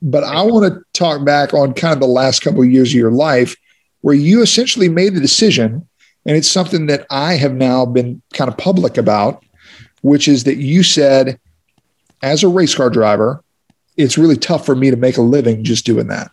But I want to talk back on kind of the last couple of years of your life where you essentially made the decision, and it's something that I have now been kind of public about, which is that you said, as a race car driver, it's really tough for me to make a living just doing that.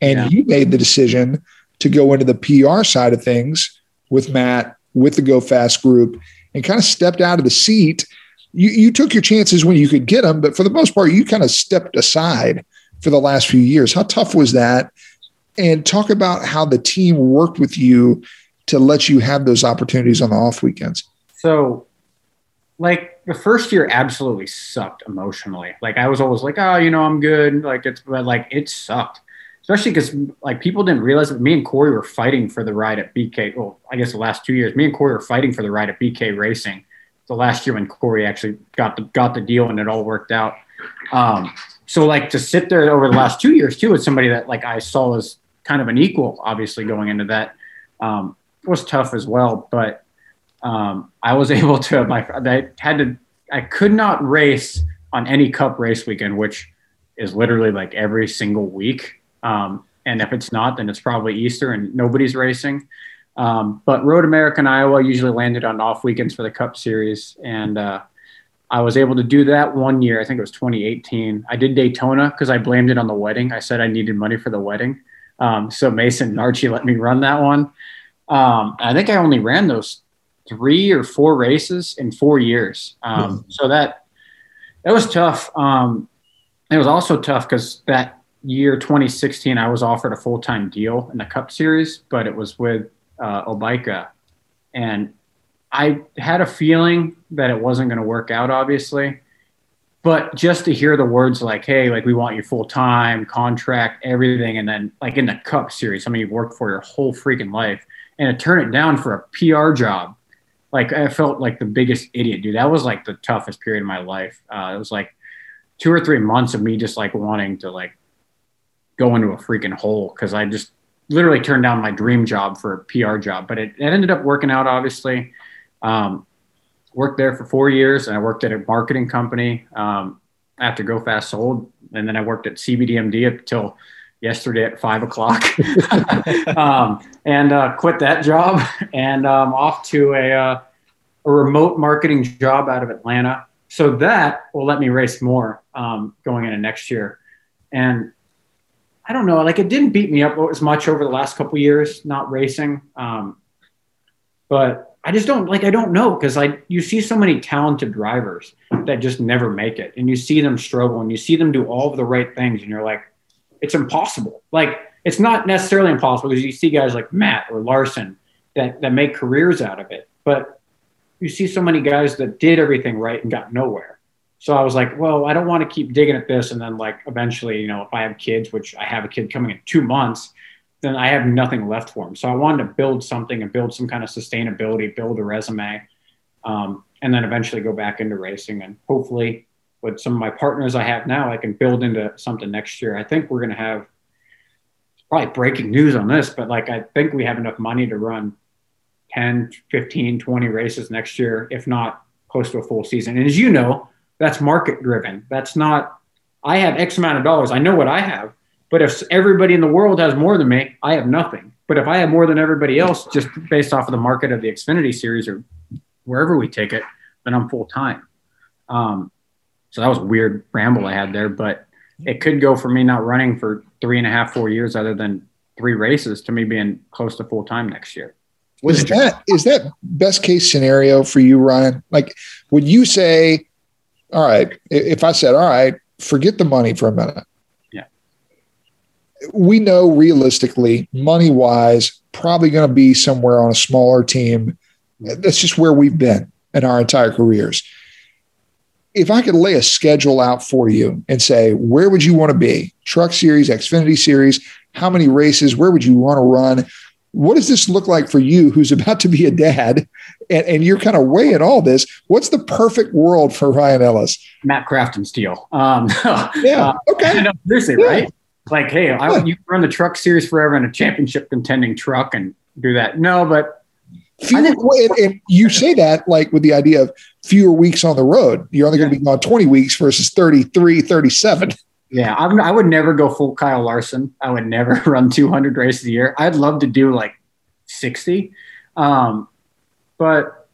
And Yeah. you made the decision to go into the PR side of things with Matt, with the Go Fast group, and kind of stepped out of the seat. You, you took your chances when you could get them, but for the most part, you kind of stepped aside for the last few years. How tough was that? And talk about how the team worked with you to let you have those opportunities on the off weekends. So, like the first year absolutely sucked emotionally. Like I was always like, oh, you know, I'm good. Like it's, but like it sucked, especially because like people didn't realize that me and Corey were fighting for the ride at BK. Well, I guess the last two years, me and Corey were fighting for the ride at BK Racing. The last year when Corey actually got the got the deal and it all worked out. Um, so like to sit there over the last two years too with somebody that like I saw as kind of an equal, obviously going into that um, was tough as well. But um, I was able to. My I had to. I could not race on any Cup race weekend, which is literally like every single week. Um, and if it's not, then it's probably Easter and nobody's racing. Um, but Road American Iowa usually landed on off weekends for the Cup Series, and uh, I was able to do that one year. I think it was 2018. I did Daytona because I blamed it on the wedding. I said I needed money for the wedding, um, so Mason and Archie let me run that one. Um, I think I only ran those three or four races in four years. Um, so that that was tough. Um, it was also tough because that year 2016 I was offered a full time deal in the Cup Series, but it was with uh, Obaika, and I had a feeling that it wasn't going to work out, obviously. But just to hear the words like, hey, like we want you full time, contract, everything, and then like in the Cup Series, something you've worked for your whole freaking life, and to turn it down for a PR job, like I felt like the biggest idiot, dude. That was like the toughest period of my life. Uh, it was like two or three months of me just like wanting to like go into a freaking hole because I just literally turned down my dream job for a PR job. But it, it ended up working out, obviously. Um, worked there for four years, and I worked at a marketing company um, after Go Fast sold, and then I worked at CBDMD until yesterday at five o'clock, um, and uh, quit that job and um, off to a, uh, a remote marketing job out of Atlanta. So that will let me race more um, going into next year, and I don't know, like it didn't beat me up as much over the last couple years not racing, um, but I just don't like I don't know because I you see so many talented drivers that just never make it and you see them struggle and you see them do all of the right things and you're like it's impossible. Like it's not necessarily impossible because you see guys like Matt or Larson that that make careers out of it. But you see so many guys that did everything right and got nowhere. So I was like, well, I don't want to keep digging at this and then like eventually, you know, if I have kids, which I have a kid coming in 2 months, then I have nothing left for him. So I wanted to build something and build some kind of sustainability, build a resume, um, and then eventually go back into racing. And hopefully, with some of my partners I have now, I can build into something next year. I think we're going to have probably breaking news on this, but like I think we have enough money to run 10, 15, 20 races next year, if not close to a full season. And as you know, that's market driven. That's not, I have X amount of dollars. I know what I have but if everybody in the world has more than me, I have nothing. But if I have more than everybody else, just based off of the market of the Xfinity series or wherever we take it, then I'm full time. Um, so that was a weird ramble I had there, but it could go for me not running for three and a half, four years, other than three races, to me being close to full time next year. Is that is that best case scenario for you, Ryan? Like, would you say, all right, if I said, all right, forget the money for a minute we know realistically, money wise, probably going to be somewhere on a smaller team. That's just where we've been in our entire careers. If I could lay a schedule out for you and say, where would you want to be? Truck series, Xfinity series, how many races, where would you want to run? What does this look like for you who's about to be a dad and, and you're kind of weighing all this? What's the perfect world for Ryan Ellis? Matt Crafton Steel. Um, yeah. Okay. Uh, no, seriously, yeah. right? Like, hey, I, you run the truck series forever in a championship contending truck and do that. No, but fewer, and, and, you say that like with the idea of fewer weeks on the road. You're only going to be gone 20 weeks versus 33, 37. Yeah, I'm, i would never go full Kyle Larson. I would never run 200 races a year. I'd love to do like 60, um, but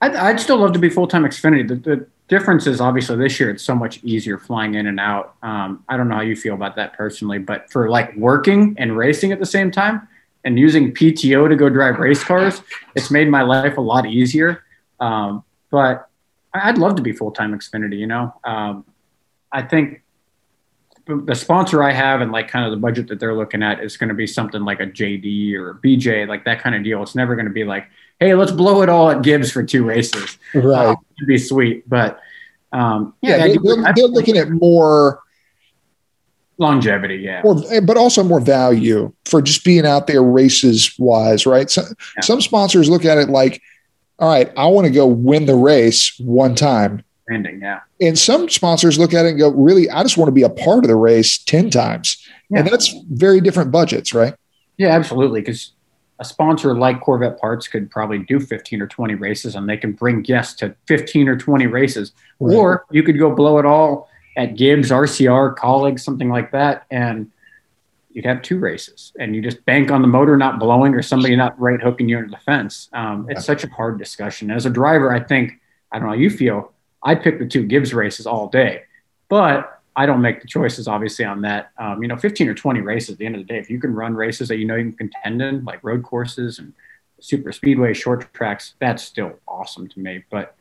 I'd, I'd, still love to be full time Xfinity. The, the, difference is obviously this year it's so much easier flying in and out. Um, I don't know how you feel about that personally, but for like working and racing at the same time and using PTO to go drive race cars, it's made my life a lot easier. Um, but I'd love to be full time Xfinity. You know, um, I think the sponsor I have and like kind of the budget that they're looking at is going to be something like a JD or a BJ, like that kind of deal. It's never going to be like hey, let's blow it all at Gibbs for two races. Right. Uh, it'd be sweet, but um, yeah, do- they're, they're looking at more, longevity. Yeah, but also more value for just being out there races wise, right? So, Yeah. Some sponsors look at it like, all right, I want to go win the race one time. branding. Yeah, And some sponsors look at it and go, really, I just want to be a part of the race 10 times. And that's very different budgets, right? yeah, absolutely. Because a sponsor like Corvette Parts could probably do 15 or 20 races, and they can bring guests to 15 or 20 races. Right. Or you could go blow it all at Gibbs, RCR, Kaulig's, something like that, and you'd have two races, and you just bank on the motor not blowing or somebody not right hooking you into the fence. Um, it's such a hard discussion. As a driver, I think I don't know how you feel. I pick the two Gibbs races all day, but I don't make the choices obviously on that. Um, you know, 15 or 20 races at the end of the day. If you can run races that you know you can contend in, like road courses and super speedway, short tracks, that's still awesome to me. But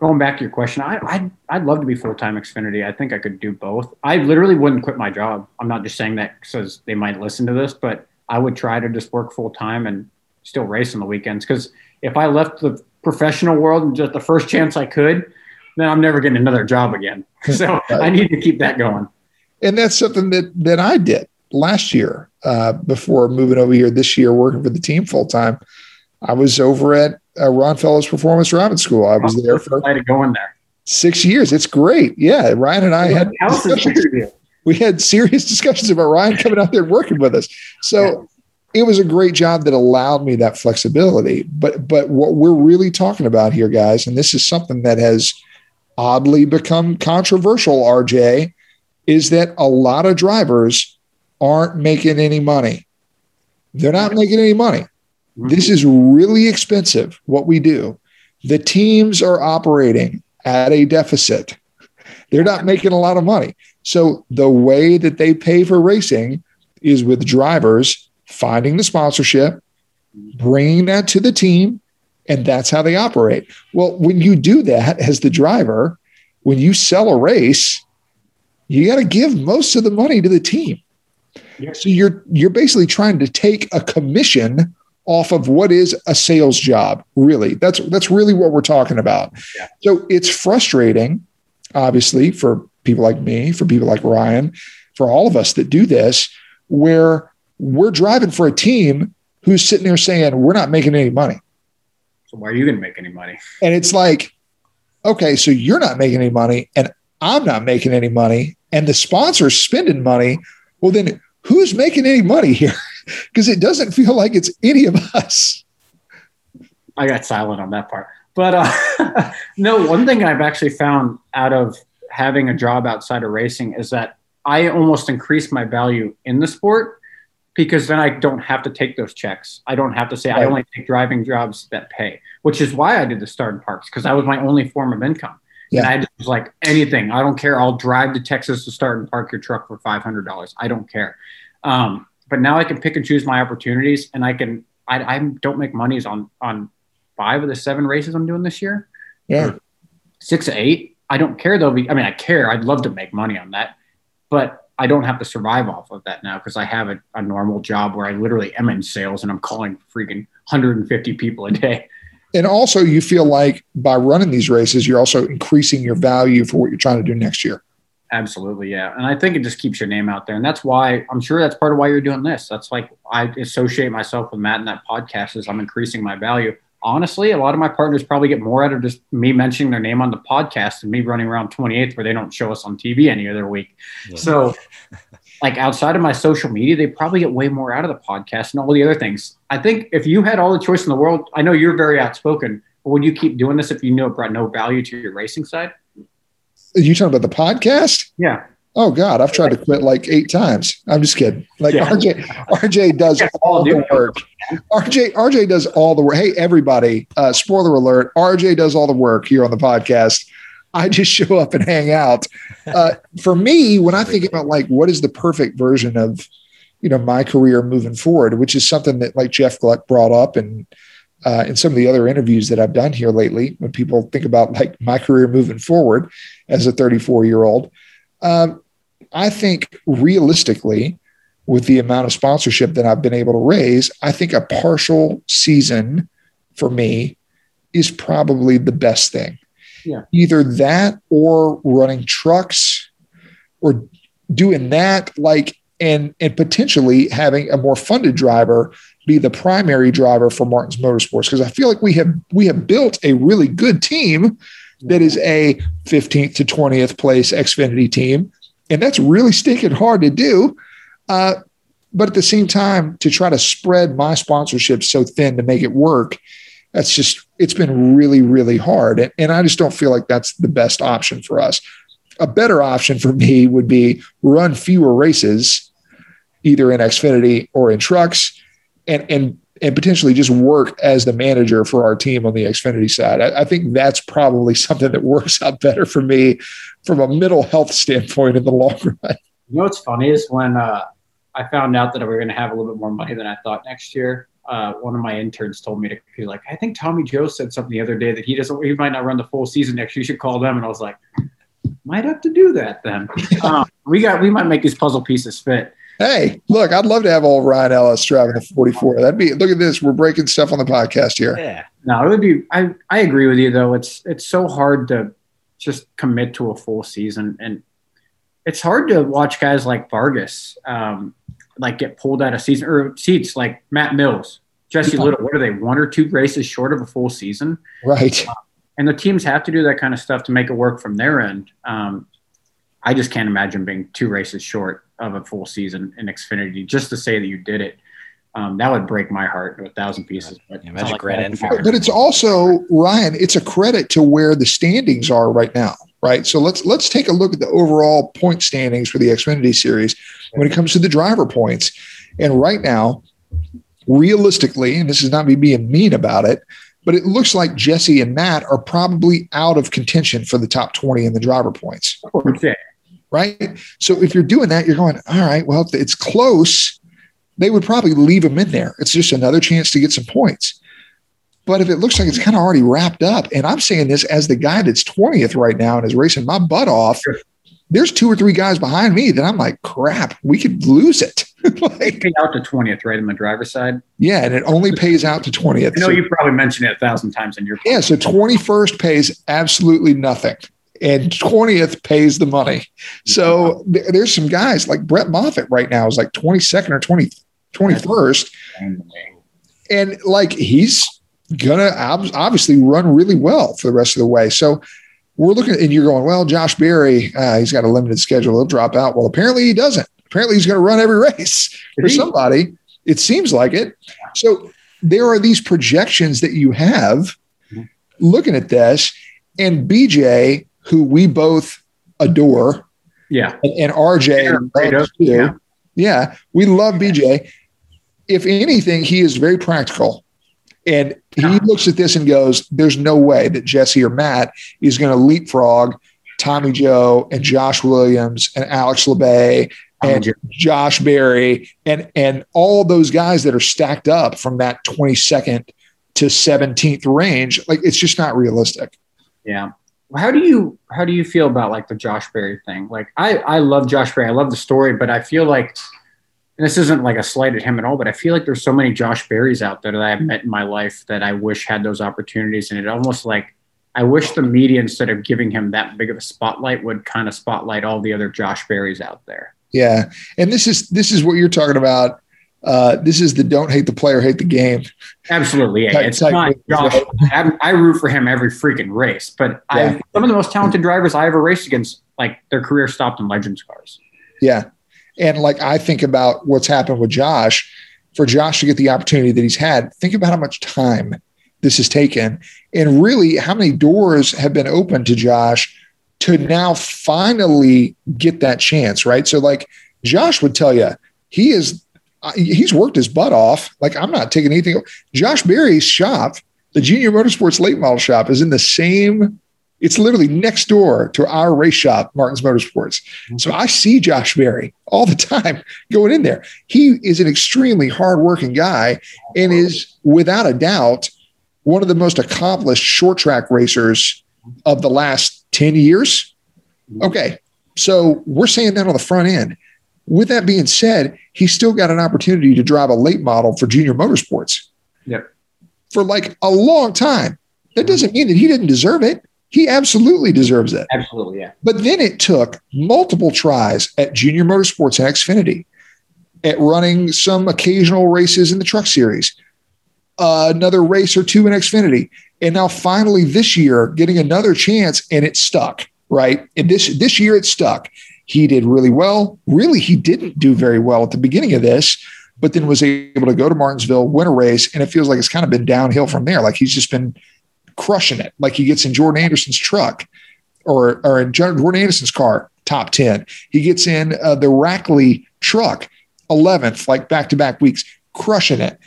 going back to your question, I, I'd, I'd love to be full time Xfinity. I think I could do both. I literally wouldn't quit my job. I'm not just saying that because they might listen to this, but I would try to just work full time and still race on the weekends. Because if I left the professional world and just the first chance I could, then I'm never getting another job again. So I need to keep that going. And that's something that that I did last year uh, before moving over here this year, working for the team full time. I was over at uh, Ron Fellows Performance Driving School. I was there for to go in there. six years. It's great. Yeah, Ryan and I had House is discussions. interview. we had serious discussions about Ryan coming out there and working with us. So it was a great job that allowed me that flexibility. But but what we're really talking about here, guys, and this is something that has oddly become controversial, RJ, is that a lot of drivers aren't making any money. They're not making any money. Mm-hmm. This is really expensive, what we do. The teams are operating at a deficit. They're not making a lot of money. So the way that they pay for racing is with drivers finding the sponsorship, bringing that to the team, and that's how they operate. Well, when you do that as the driver, when you sell a race, you got to give most of the money to the team. So you're you're basically trying to take a commission off of what is a sales job. Really, that's that's really what we're talking about. Yeah. So it's frustrating, obviously, for people like me, for people like Ryan, for all of us that do this, where we're driving for a team who's sitting there saying we're not making any money, So why are you going to make any money? and it's like, okay, so you're not making any money, and I'm not making any money, and the sponsor's spending money. Well, then who's making any money here? Because it doesn't feel like it's any of us. I got silent on that part. But uh, no, one thing I've actually found out of having a job outside of racing is that I almost increase my value in the sport because then I don't have to take those checks. I don't have to say I only take driving jobs that pay, which is why I did the start in parks because that was my only form of income. Yeah. And I just was like, anything, I don't care. I'll drive to Texas to start and park your truck for $500. I don't care. Um, but now I can pick and choose my opportunities and I can, I, I don't make monies on, on five of the seven races I'm doing this year Yeah. six or eight. I don't care though. I mean, I care. I'd love to make money on that, but I don't have to survive off of that now because I have a, a normal job where I literally am in sales and I'm calling freaking 150 people a day. And also, you feel like by running these races, you're also increasing your value for what you're trying to do next year. Absolutely, yeah. And I think it just keeps your name out there, and that's why I'm sure that's part of why you're doing this. That's like I associate myself with Matt in that podcast is I'm increasing my value. Honestly, a lot of my partners probably get more out of just me mentioning their name on the podcast than me running around 28th where they don't show us on TV any other week. So, like outside of my social media, they probably get way more out of the podcast and all the other things. I think if you had all the choice in the world, I know you're very outspoken, but would you keep doing this if you knew it brought no value to your racing side? Are you talking about the podcast? Yeah. Oh God, I've tried to quit like eight times. I'm just kidding. Like Yeah. RJ, RJ does all the work. RJ, RJ does all the work. Hey, everybody! Uh, spoiler alert: RJ does all the work here on the podcast. I just show up and hang out. Uh, for me, when I think about like what is the perfect version of, you know, my career moving forward, which is something that like Jeff Gluck brought up and uh, in some of the other interviews that I've done here lately, when people think about like my career moving forward as a 34 year old, um, I think realistically, with the amount of sponsorship that I've been able to raise, I think a partial season for me is probably the best thing. Yeah. Either that or running trucks or doing that like and and potentially having a more funded driver be the primary driver for Martin's Motorsports because I feel like we have we have built a really good team that is a 15th to 20th place Xfinity team and that's really stinking hard to do. Uh, but at the same time, to try to spread my sponsorship so thin to make it work, that's just it's been really really hard, and, and I just don't feel like that's the best option for us. A better option for me would be run fewer races, either in Xfinity or in trucks, and and and potentially just work as the manager for our team on the Xfinity side. I, I think that's probably something that works out better for me from a mental health standpoint in the long run. You know what's funny is when uh, I found out that we were going to have a little bit more money than I thought next year. Uh, one of my interns told me to be like, I think Tommy Joe said something the other day that he doesn't, he might not run the full season next year. You should call them. And I was like, might have to do that then. um, we got, we might make these puzzle pieces fit. Hey, look, I'd love to have old Ryan Ellis driving a 44. That'd be look at this. We're breaking stuff on the podcast here. Yeah. No, it would be. I I agree with you though. It's it's so hard to just commit to a full season, and it's hard to watch guys like Vargas um, like get pulled out of season or seats like Matt Mills, Jesse Yeah. Little. What are they? One or two races short of a full season, Right. and the teams have to do that kind of stuff to make it work from their end. Um, I just can't imagine being two races short of a full season in Xfinity just to say that you did it. Um, that would break my heart to a thousand pieces. But Yeah, it's imagine like Grant that But it's also Ryan. It's a credit to where the standings are right now. Right. So let's let's take a look at the overall point standings for the Xfinity Series when it comes to the driver points. And right now, realistically, and this is not me being mean about it, but it looks like Jesse and Matt are probably out of contention for the top 20 in the driver points. Of course, yeah. Right? So if you're doing that, you're going, all right, well, if it's close, they would probably leave them in there. It's just another chance to get some points. But if it looks like it's kind of already wrapped up, and I'm saying this as the guy that's 20th right now and is racing my butt off, there's two or three guys behind me that I'm like, crap, we could lose it. like, Pay out to 20th, right, on the driver's side. yeah, and it only pays out to 20th. I know So- you probably mentioned it a thousand times in your yeah, so 21st pays absolutely nothing. And 20th pays the money. So th- there's some guys like Brett Moffitt right now is like 22nd or 20, 21st. And like he's gonna ob- obviously run really well for the rest of the way. So we're looking and you're going, well, Josh Berry, uh, he's got a limited schedule. He'll drop out. Well, apparently he doesn't. Apparently he's going to run every race for somebody. It seems like it. So there are these projections that you have looking at this, and BJ, who we both adore, Yeah. and, and RJ Yeah, yeah. Yeah. we love BJ. If anything, he is very practical. And he Yeah. looks at this and goes, There's no way that Jesse or Matt is going to leapfrog Tommy Joe and Josh Williams and Alex Labbé and Joe. Josh Berry and and all those guys that are stacked up from that 22nd to 17th range. Like it's just not realistic. Yeah. How do you how do you feel about like the Josh Berry thing? Like I I love Josh Berry. I love the story, but I feel like and this isn't like a slight at him at all, but I feel like there's so many Josh Berries out there that I've met in my life that I wish had those opportunities. And it almost like I wish the media, instead of giving him that big of a spotlight, would kind of spotlight all the other Josh Berries out there. Yeah. And this is this is what you're talking about. Uh, this is the don't hate the player, hate the game. Absolutely, yeah. Type- It's type not Josh. I, I root for him every freaking race, but Yeah. I some of the most talented drivers I ever raced against, like their career stopped in Legends cars. Yeah. And like I think about what's happened with Josh, for Josh to get the opportunity that he's had, think about how much time this has taken and really how many doors have been opened to Josh to now finally get that chance, right? So like Josh would tell you, he is he's worked his butt off. Like I'm not taking anything. Josh Berry's shop, the Junior Motorsports late model shop, is in the same. It's literally next door to our race shop, Martin's Motorsports. Mm-hmm. So I see Josh Berry all the time going in there. He is an extremely hardworking guy and is without a doubt one of the most accomplished short track racers of the last 10 years. Mm-hmm. Okay. So we're saying that on the front end. With that being said, he's still got an opportunity to drive a late model for junior motorsports. Yep. for like a long time. That doesn't mean that he didn't deserve it. He absolutely deserves it. Absolutely, yeah. But then it took multiple tries at Junior Motorsports and Xfinity, at running some occasional races in the Truck Series, uh, another race or two in Xfinity, and now finally this year getting another chance, and it stuck. Right, and this this year it stuck. He did really well. Really, he didn't do very well at the beginning of this, but then was able to go to Martinsville, win a race, and it feels like it's kind of been downhill from there. Like he's just been crushing it. Like he gets in Jordan Anderson's truck or, or in Jordan Anderson's car, top 10. He gets in uh, the Rackley truck, 11th, like back to back weeks, crushing it.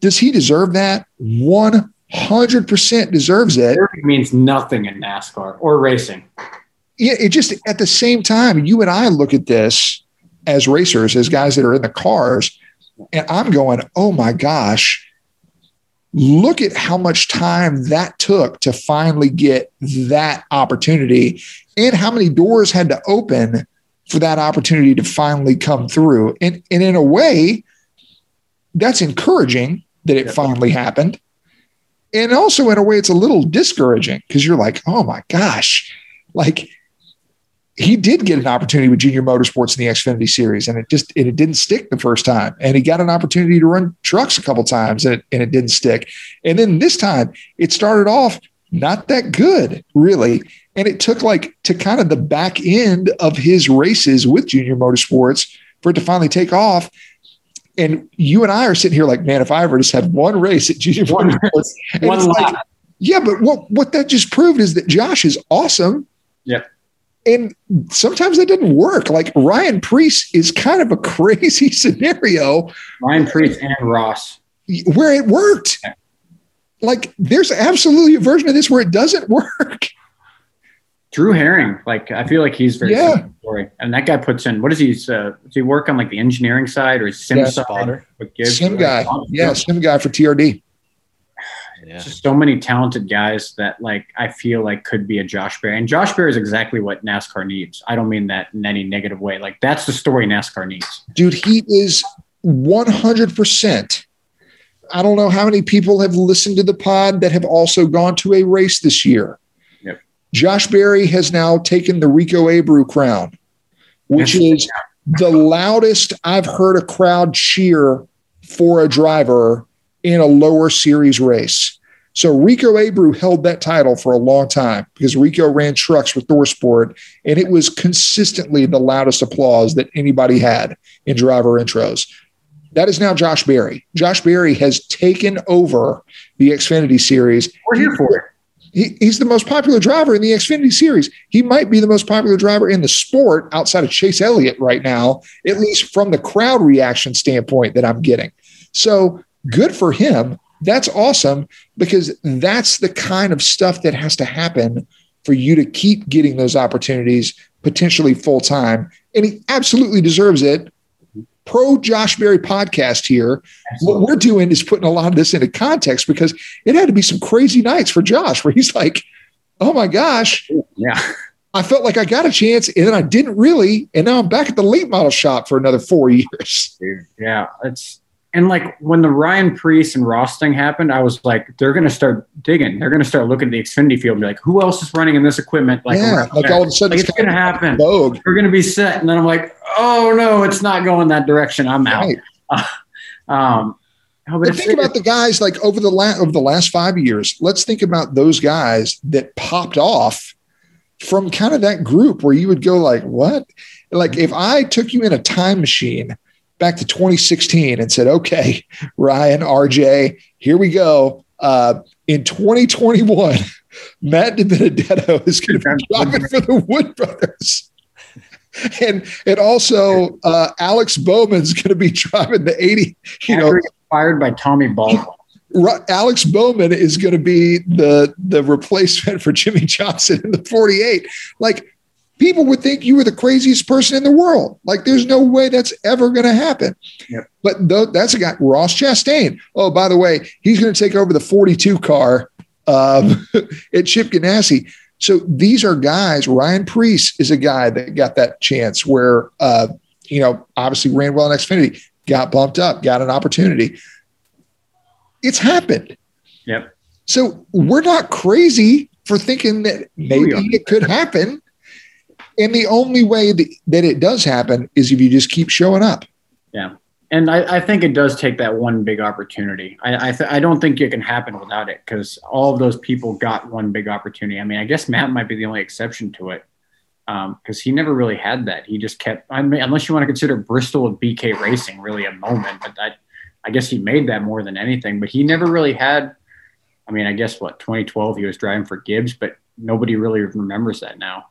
Does he deserve that? 100% deserves it. It means nothing in NASCAR or racing. Yeah, it just at the same time, you and I look at this as racers, as guys that are in the cars, and I'm going, oh my gosh, look at how much time that took to finally get that opportunity and how many doors had to open for that opportunity to finally come through. And, and in a way, that's encouraging that it finally happened. And also, in a way, it's a little discouraging because you're like, oh my gosh, like he did get an opportunity with Junior Motorsports in the Xfinity Series, and it just and it didn't stick the first time. And he got an opportunity to run trucks a couple times, and it, and it didn't stick. And then this time, it started off not that good, really. And it took like to kind of the back end of his races with Junior Motorsports for it to finally take off. And you and I are sitting here like, man, if I ever just had one race at Junior One- Motorsports, and one like, yeah, but what what that just proved is that Josh is awesome. Yep. And sometimes that doesn't work. Like Ryan Preece is kind of a crazy scenario Ryan Preece and Ross. where it worked. Like there's absolutely a version of this where it doesn't work. Drew Herring, like I feel like he's very Yeah. story. And that guy puts in what does he uh, does he work on like the engineering side or sim Yeah, side spotter. Sim guy. Yeah, sim guy for TRD. Yeah. just so many talented guys that like I feel like could be a Josh Berry. And Josh Berry is exactly what NASCAR needs. I don't mean that in any negative way. Like that's the story NASCAR needs. Dude, he is 100%. I don't know how many people have listened to the pod that have also gone to a race this year. Yep. Josh Berry has now taken the Rico Abreu crown, which is the loudest I've heard a crowd cheer for a driver in a lower series race. So Rico Abreu held that title for a long time because Rico ran trucks with ThorSport, and it was consistently the loudest applause that anybody had in driver intros. That is now Josh Berry. Josh Berry has taken over the Xfinity series. We're here for it. He, he's the most popular driver in the Xfinity series. He might be the most popular driver in the sport outside of Chase Elliott right now, at least from the crowd reaction standpoint that I'm getting. So good for him. That's awesome because that's the kind of stuff that has to happen for you to keep getting those opportunities potentially full time. And he absolutely deserves it. Pro Josh Berry podcast here. What we're doing is putting a lot of this into context because it had to be some crazy nights for Josh where he's like, oh my gosh, Yeah. I felt like I got a chance and then I didn't really. And now I'm back at the late model shop for another four years. Dude, yeah. It's and like when the Ryan Preece and Ross thing happened, I was like, they're gonna start digging. They're gonna start looking at the Xfinity field and be like, who else is running in this equipment? Like, yeah, like all of a sudden Like, it's gonna happen. Vogue. We're gonna be set. And then I'm like, oh no, it's not going that direction. I'm out. Right. Um oh, but But think about the guys like over the last over the last five years. Let's think about those guys that popped off from kind of that group where you would go like, "What?" Like if I took you in a time machine back to 2016 and said, "Okay, Ryan, RJ, here we go." Uh, in 2021, Matt DiBenedetto is going to be driving for the Wood Brothers. And and also uh, Alex Bowman's going to be driving the 80, you know, After fired by Tommy Baldwin. Alex Bowman is going to be the the replacement for Jimmie Johnson in the 48. Like people would think you were the craziest person in the world. Like there's no way that's ever going to happen. Yep. But though that's a guy Ross Chastain. Oh, by the way, he's going to take over the 42 car um, at Chip Ganassi. So these are guys. Ryan Preece is a guy that got that chance where uh, you know obviously ran well in Xfinity, got bumped up, got an opportunity It's happened. Yep. So we're not crazy for thinking that maybe it could happen. And the only way that, that it does happen is if you just keep showing up. Yeah. And I, I think it does take that one big opportunity. I I, th- I don't think it can happen without it because all of those people got one big opportunity. I mean, I guess Matt might be the only exception to it um, because he never really had that. He just kept. I mean, unless you want to consider Bristol with BK Racing really a moment, but I, I guess he made that more than anything. But he never really had. I mean, I guess what 2012 he was driving for Gibbs, but nobody really remembers that now.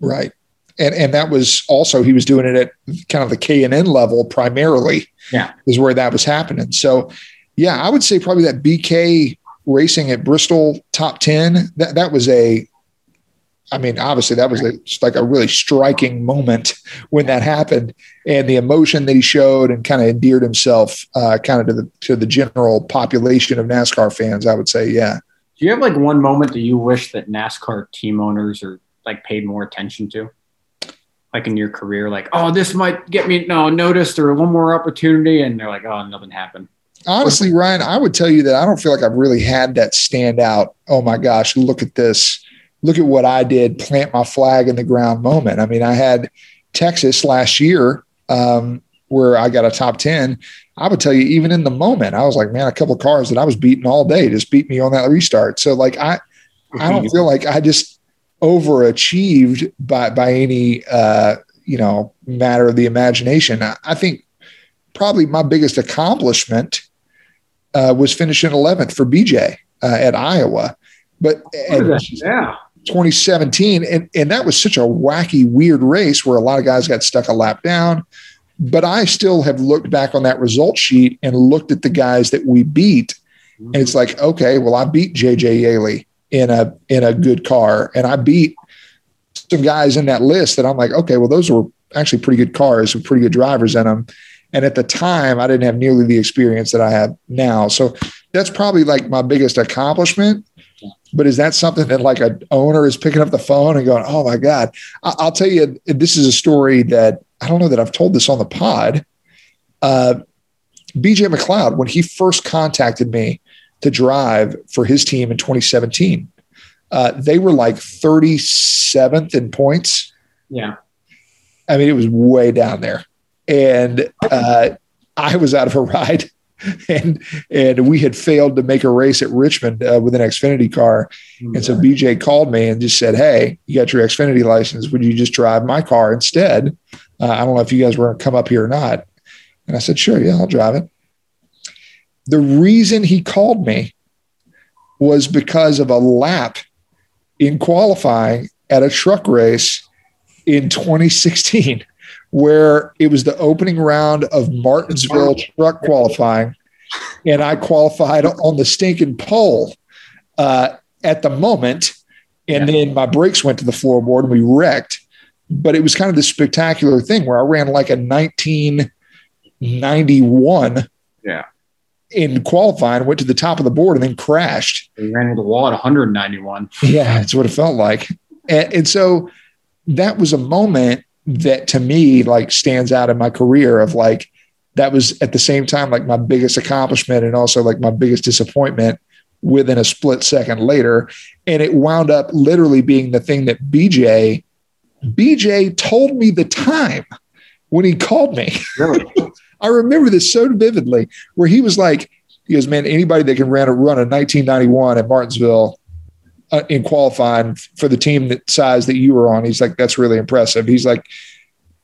Right. And and that was also he was doing it at kind of the K and N level primarily. Yeah. Is where that was happening. So yeah, I would say probably that BK racing at Bristol top 10, that that was a I mean, obviously that was a, like a really striking moment when that happened and the emotion that he showed and kind of endeared himself uh, kind of to the to the general population of NASCAR fans, I would say, yeah. Do you have like one moment that you wish that NASCAR team owners or like paid more attention to? Like in your career, like, oh, this might get me no noticed or one more opportunity, and they're like, oh, nothing happened. honestly, Ryan, I would tell you that I don't feel like I've really had that stand out. Oh my gosh, look at this. Look at what I did, plant my flag in the ground moment. I mean, I had Texas last year um, where I got a top 10. I would tell you, even in the moment, I was like, man, a couple of cars that I was beating all day just beat me on that restart. So, like, I, I don't feel like I just overachieved by by any uh, you know matter of the imagination. I, I think probably my biggest accomplishment uh, was finishing 11th for BJ uh, at Iowa, but yeah. 2017, and and that was such a wacky, weird race where a lot of guys got stuck a lap down. But I still have looked back on that result sheet and looked at the guys that we beat, and it's like, okay, well, I beat JJ Yeley in a in a good car, and I beat some guys in that list that I'm like, okay, well, those were actually pretty good cars with pretty good drivers in them. And at the time, I didn't have nearly the experience that I have now. So that's probably like my biggest accomplishment. But is that something that like an owner is picking up the phone and going, "Oh my God"? I- I'll tell you, this is a story that I don't know that I've told this on the pod. Uh, BJ McLeod, when he first contacted me to drive for his team in 2017, uh, they were like 37th in points. Yeah. I mean, it was way down there. And uh, I was out of a ride. And and we had failed to make a race at Richmond uh, with an Xfinity car. And so BJ called me and just said, Hey, you got your Xfinity license. Would you just drive my car instead? Uh, I don't know if you guys were going to come up here or not. And I said, Sure, yeah, I'll drive it. The reason he called me was because of a lap in qualifying at a truck race in 2016, where it was the opening round of Martinsville truck qualifying. And I qualified on the stinking pole uh, at the moment. And then my brakes went to the floorboard and we wrecked. But it was kind of this spectacular thing where I ran like a 1991 Yeah. In qualifying, went to the top of the board and then crashed. They ran into the wall at 191. Yeah, that's what it felt like. And, and so that was a moment that to me like stands out in my career of like that was at the same time like my biggest accomplishment and also like my biggest disappointment within a split second later. And it wound up literally being the thing that BJ BJ told me the time when he called me. Really? I remember this so vividly, where he was like, he goes, man, anybody that can run a run a 1991 at Martinsville uh, in qualifying for the team that size that you were on, he's like, that's really impressive. He's like,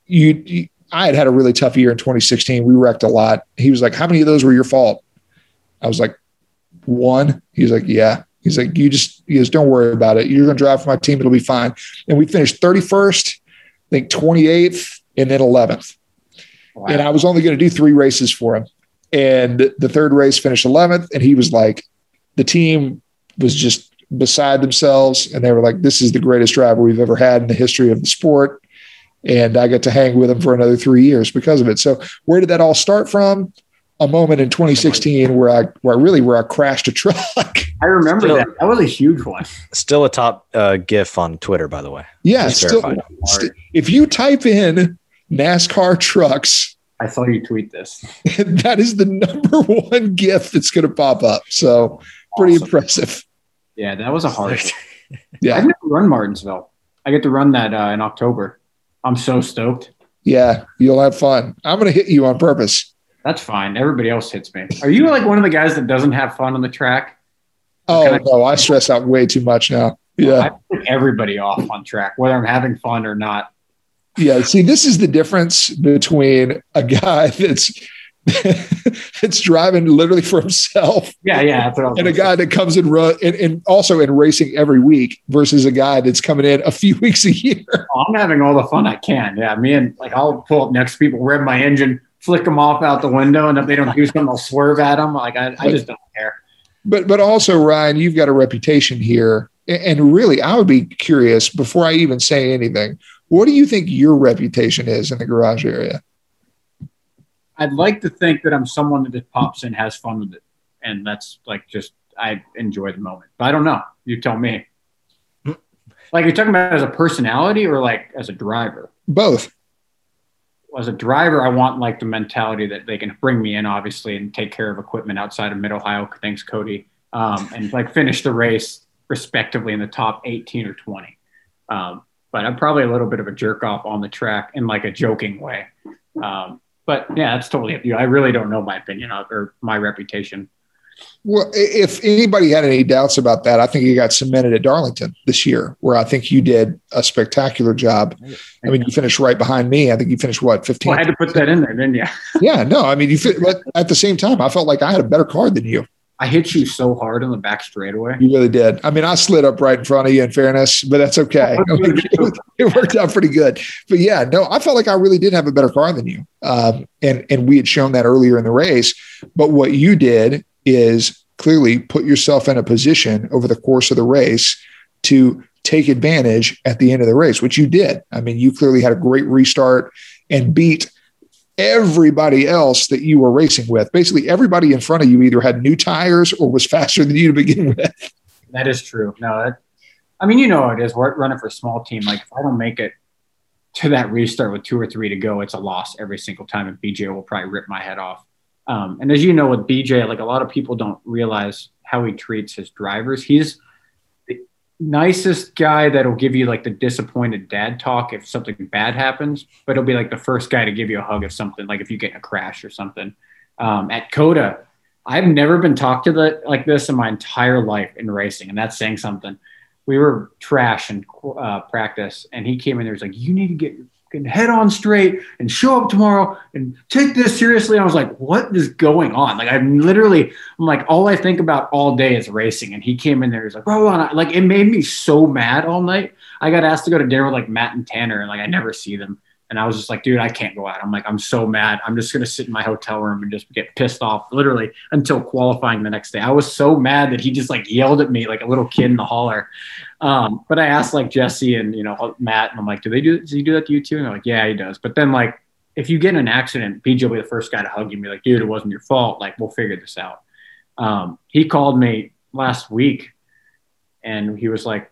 you, you I had had a really tough year in 2016. We wrecked a lot. He was like, how many of those were your fault? I was like, one. He's like, yeah. He's like, you just, he goes, don't worry about it. You're going to drive for my team. It'll be fine. And we finished 31st, I think 28th, and then 11th and I was only going to do three races for him. And the third race finished 11th, and he was like, the team was just beside themselves, and they were like, "This is the greatest driver we've ever had in the history of the sport." And I got to hang with him for another three years because of it. So, where did that all start from? A moment in 2016 where I, where I really, where I crashed a truck. I remember Still- that. That was a huge one. Still a top uh, GIF on Twitter, by the way. yeah, still, st- if you type in NASCAR trucks I saw you tweet this. that is the number one gift that's going to pop up. So pretty Awesome. impressive. Yeah, that was a hard. Yeah. I've never run Martinsville. I get to run that uh, in October. I'm so stoked. Yeah, you'll have fun. I'm going to hit you on purpose. That's fine. Everybody else hits me. Are you like one of the guys that doesn't have fun on the track? Oh Can I- no, I stress out way too much now. I Yeah, put everybody off on track, whether I'm having fun or not. Yeah. See, this is the difference between a guy that's that's driving literally for himself Yeah, yeah. That's what and a guy that comes and run and, and also in racing every week versus a guy that's coming in a few weeks a year. say. I'm having all the fun I can. Yeah, me and like I'll pull up next to people, rev my engine, flick them off out the window, and if they don't do something, I'll swerve at them. Like I, I just don't care. But but also Ryan, you've got a reputation here, and really, I would be curious before I even say anything. What do you think your reputation is in the garage area? I'd like to think that I'm someone that just pops in, has fun with it, and that's like just I enjoy the moment. But I don't know. You tell me. Like you're talking about as a personality or like as a driver. Both. As a driver, I want like the mentality that they can bring me in, obviously, and take care of equipment outside of Mid Ohio. Thanks, Cody, um, and like finish the race respectively in the top 18 or 20. Um, but I'm probably a little bit of a jerk off on the track in like a joking way. Um, but yeah, that's totally up to you. I really don't know my opinion or my reputation. Well, if anybody had any doubts about that, I think you got cemented at Darlington this year, where I think you did a spectacular job. I mean, you finished right behind me. I think you finished what, 15? Well, I had to put that in there, didn't you? yeah, no, I mean, you fit, but at the same time, I felt like I had a better card than you. I hit you so hard on the back straightaway. You really did. I mean, I slid up right in front of you, in fairness, but that's okay. I mean, it, it worked out pretty good. But yeah, no, I felt like I really did have a better car than you, um, and and we had shown that earlier in the race. But what you did is clearly put yourself in a position over the course of the race to take advantage at the end of the race, which you did. I mean, you clearly had a great restart and beat everybody else that you were racing with. Basically, everybody in front of you either had new tires or was faster than you to begin with. That is true. No, that, I mean, you know it is. We're running for a small team. Like, if I don't make it to that restart with two or three to go, it's a loss every single time. And BJ will probably rip my head off. Um, and as you know, with BJ, like a lot of people don't realize how he treats his drivers. He's nicest guy that'll give you like the disappointed dad talk if something bad happens, but he'll be like the first guy to give you a hug if something, like if you get in a crash or something. Um, at COTA, I've never been talked to the, like this in my entire life in racing, and that's saying something. We were trash in uh, practice, and he came in there. He's like, "You need to get fucking head on straight and show up tomorrow and take this seriously." I was like, "What is going on?" Like, I'm literally, I'm like, all I think about all day is racing. And he came in there. He's like, "Bro," like it made me so mad all night. I got asked to go to dinner with like Matt and Tanner, and like I never see them. And I was just like, dude, I can't go out. I'm like, I'm so mad. I'm just gonna sit in my hotel room and just get pissed off, literally until qualifying the next day. I was so mad that he just like yelled at me like a little kid in the holler. Um, but I asked like Jesse and you know Matt, and I'm like, do they do? Does he do that to you too? And they're like, yeah, he does. But then like, if you get in an accident, BJ will be the first guy to hug you and be like, dude, it wasn't your fault. Like, we'll figure this out. Um, he called me last week, and he was like,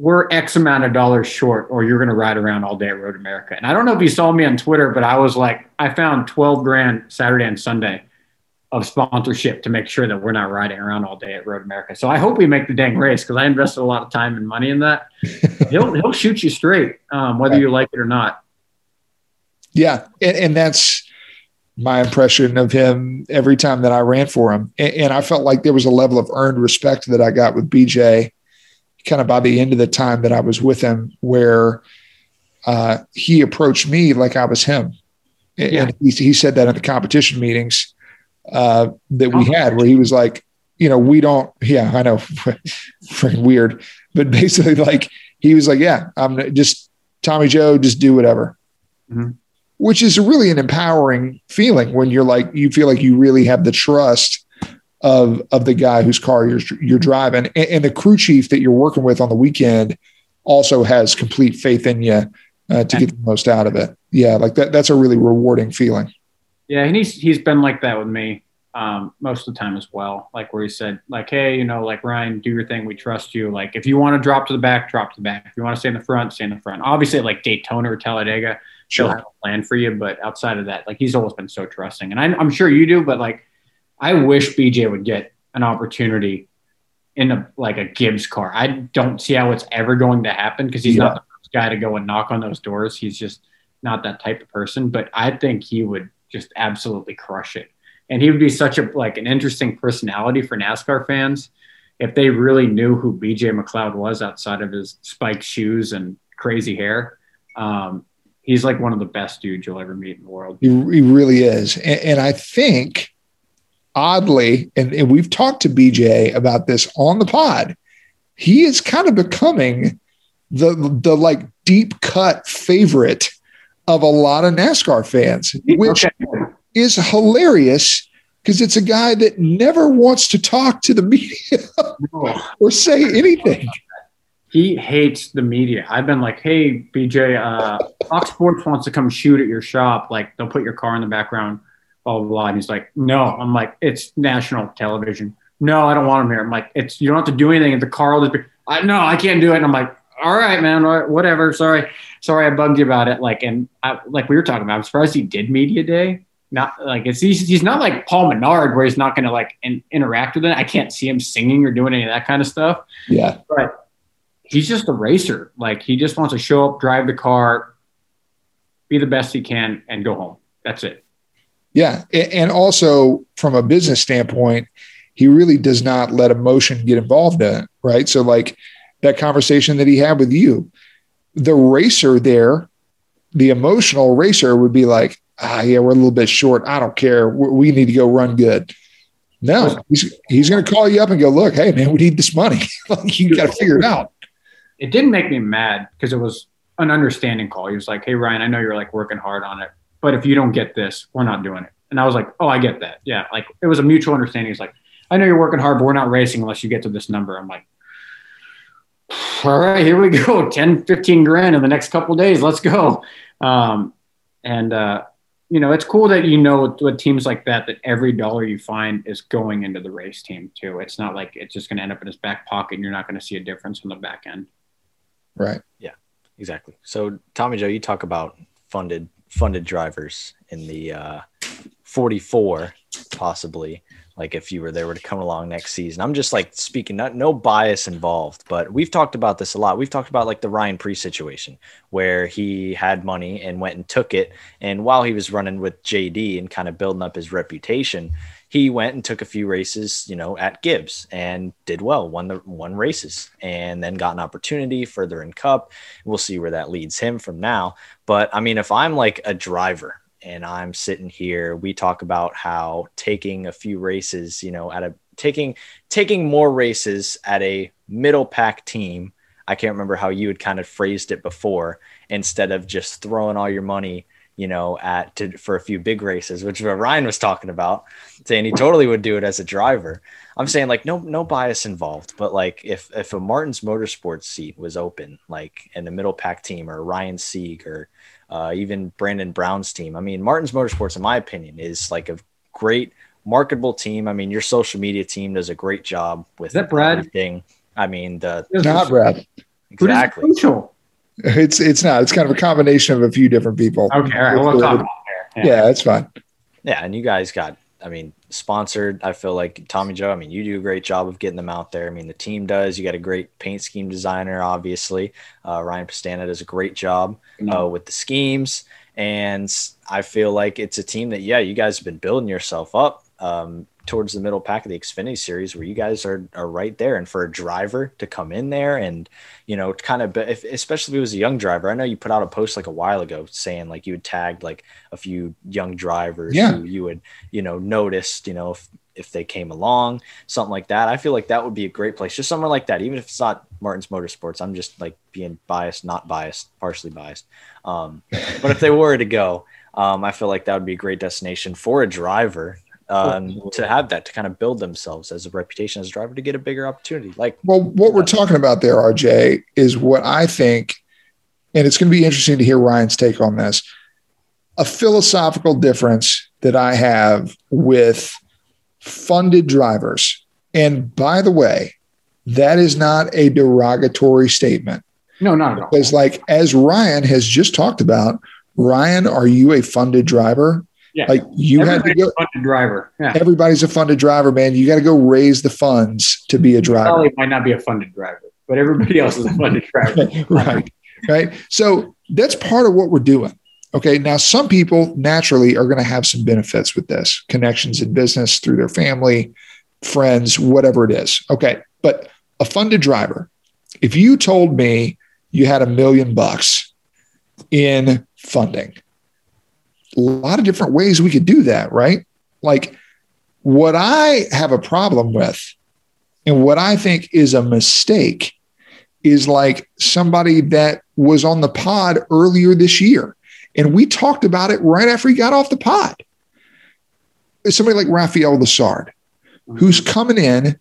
we're X amount of dollars short, or you're going to ride around all day at Road America. And I don't know if you saw me on Twitter, but I was like, I found 12 grand Saturday and Sunday of sponsorship to make sure that we're not riding around all day at Road America. So I hope we make the dang race because I invested a lot of time and money in that. he'll he'll shoot you straight, um, whether you like it or not. Yeah, and, and that's my impression of him every time that I ran for him. And, and I felt like there was a level of earned respect that I got with BJ kind of by the end of the time that I was with him, where uh, he approached me like I was him. And Yeah. he, he said that in the competition meetings uh, that we Oh. had, where he was like, you know, we don't, yeah, I know, freaking weird, but basically, like, he was like, yeah, I'm just Tommy Joe, just do whatever Mhm. which is really an empowering feeling when you're like you feel like you really have the trust of of the guy whose car you're you're driving and, and the crew chief that you're working with on the weekend also has complete faith in you uh, to get the most out of it yeah like that that's a really rewarding feeling Yeah, and he's he's been like that with me um, most of the time as well. Like where he said, like, hey, you know, like Ryan, do your thing. We trust you. Like if you want to drop to the back, drop to the back. If you want to stay in the front, stay in the front. Obviously, like Daytona or Talladega, He'll have a plan for you, but outside of that, like he's always been so trusting, and I'm, I'm sure you do. But like, I wish BJ would get an opportunity in a like a Gibbs car. I don't see how it's ever going to happen because he's Yeah. not the first guy to go and knock on those doors. He's just not that type of person. But I think he would just absolutely crush it, and he would be such a like an interesting personality for NASCAR fans if they really knew who BJ McLeod was outside of his spiked shoes and crazy hair. Um, he's like one of the best dudes you'll ever meet in the world. He, he really is. And, and I think, oddly, and, and we've talked to BJ about this on the pod, he is kind of becoming the, the like deep cut favorite of a lot of NASCAR fans, which Okay. is hilarious because it's a guy that never wants to talk to the media No. or say anything. he hates the media. I've been like, hey, BJ, uh, Fox Sports wants to come shoot at your shop. Like, they'll put your car in the background, blah, blah, blah. And he's like, no. I'm like, it's national television. No, I don't want him here. I'm like, it's you don't have to do anything. The car will just be, I, no, I can't do it. And I'm like, all right, man, all right, whatever. Sorry. Sorry I bugged you about it. Like, and I, like we were talking about, I'm surprised he did media day. Not like it's he's, he's not like Paul Menard where he's not going to like in, interact with it. I can't see him singing or doing any of that kind of stuff Yeah. but he's just a racer. Like he just wants to show up, drive the car, be the best he can, and go home. That's it. Yeah. And also from a business standpoint, he really does not let emotion get involved in it. Right. So, like that conversation that he had with you, the racer there, the emotional racer would be like, ah, yeah, we're a little bit short. I don't care. We need to go run good. No, he's, he's going to call you up and go, look, hey, man, we need this money. like, you got to figure it out. It didn't make me mad because it was an understanding call. He was like, "Hey Ryan, I know you're like working hard on it, but if you don't get this, we're not doing it." And I was like, "Oh, I get that. Yeah, like it was a mutual understanding." He's like, "I know you're working hard, but we're not racing unless you get to this number." I'm like. All right, here we go. 10, 15 grand in the next couple days. Let's go. Um, and uh, you know, it's cool that you know with, with teams like that that every dollar you find is going into the race team too. It's not like it's just going to end up in his back pocket and you're not going to see a difference on the back end. Right. Yeah. Exactly. So Tommy Joe, you talk about funded funded drivers in the uh, 44 possibly like if you were there were to come along next season. I'm just like speaking not no bias involved, but we've talked about this a lot. We've talked about like the Ryan Preece situation where he had money and went and took it and while he was running with JD and kind of building up his reputation, he went and took a few races, you know, at Gibbs and did well, won the won races, and then got an opportunity further in Cup. We'll see where that leads him from now. But I mean, if I'm like a driver and I'm sitting here, we talk about how taking a few races, you know, at a taking taking more races at a middle pack team. I can't remember how you had kind of phrased it before, instead of just throwing all your money, you know, at to, for a few big races, which is what Ryan was talking about, saying he totally would do it as a driver. I'm saying like no no bias involved, but like if if a Martins Motorsports seat was open, like in the middle pack team or Ryan Sieg or uh, even Brandon Brown's team, I mean Martins Motorsports, in my opinion, is like a great marketable team. I mean your social media team does a great job with Is that Brad? everything. I mean the Not Brad. Who does exactly. Crucial. It's it's not. It's kind of a combination of a few different people. Okay, all right. Well, we'll talk about there. Yeah, that's fine. Yeah, and you guys got, I mean, sponsored. I feel like Tommy Joe. I mean, you do a great job of getting them out there. I mean, the team does. You got a great paint scheme designer, obviously. Uh, Ryan Pastana does a great job uh, with the schemes, and I feel like it's a team that, yeah, you guys have been building yourself up um, towards the middle pack of the Xfinity Series, where you guys are are right there. And for a driver to come in there and you know, kind of, if, especially if it was a young driver. I know you put out a post like a while ago saying like you had tagged like a few young drivers Yeah. who you would, you know, noticed, you know, if, if they came along, something like that. I feel like that would be a great place, just somewhere like that, even if it's not Martins Motorsports. I'm just like being biased, not biased, partially biased. Um, but if they were to go, um, I feel like that would be a great destination for a driver um, to have that to kind of build themselves as a reputation as a driver to get a bigger opportunity. Like Well, what we're talking about there, RJ, is what I think, and it's going to be interesting to hear Ryan's take on this. A philosophical difference that I have with funded drivers. And by the way, that is not a derogatory statement. No, not at all. Because, like, as Ryan has just talked about, Ryan, are you a funded driver? Yeah. Like you had to go. a funded driver. Yeah. Everybody's a funded driver, man. You got to go raise the funds to be a driver. Charlie might not be a funded driver, but everybody else is a funded driver. right. Right. So that's part of what we're doing. Okay. Now, some people naturally are going to have some benefits with this connections in business through their family, friends, whatever it is. Okay. But a funded driver, if you told me you had a million bucks in funding, a lot of different ways we could do that, right? Like what I have a problem with and what I think is a mistake is like somebody that was on the pod earlier this year. And we talked about it right after he got off the pod. It's somebody like Raphael Lessard, who's coming in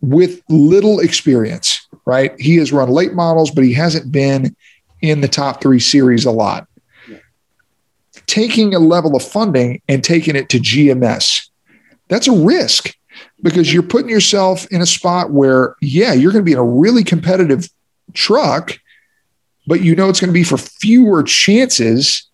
with little experience, right? He has run late models, but he hasn't been in the top three series a lot. Taking a level of funding and taking it to GMS, that's a risk because you're putting yourself in a spot where, yeah, you're going to be in a really competitive truck, but you know it's going to be for fewer chances.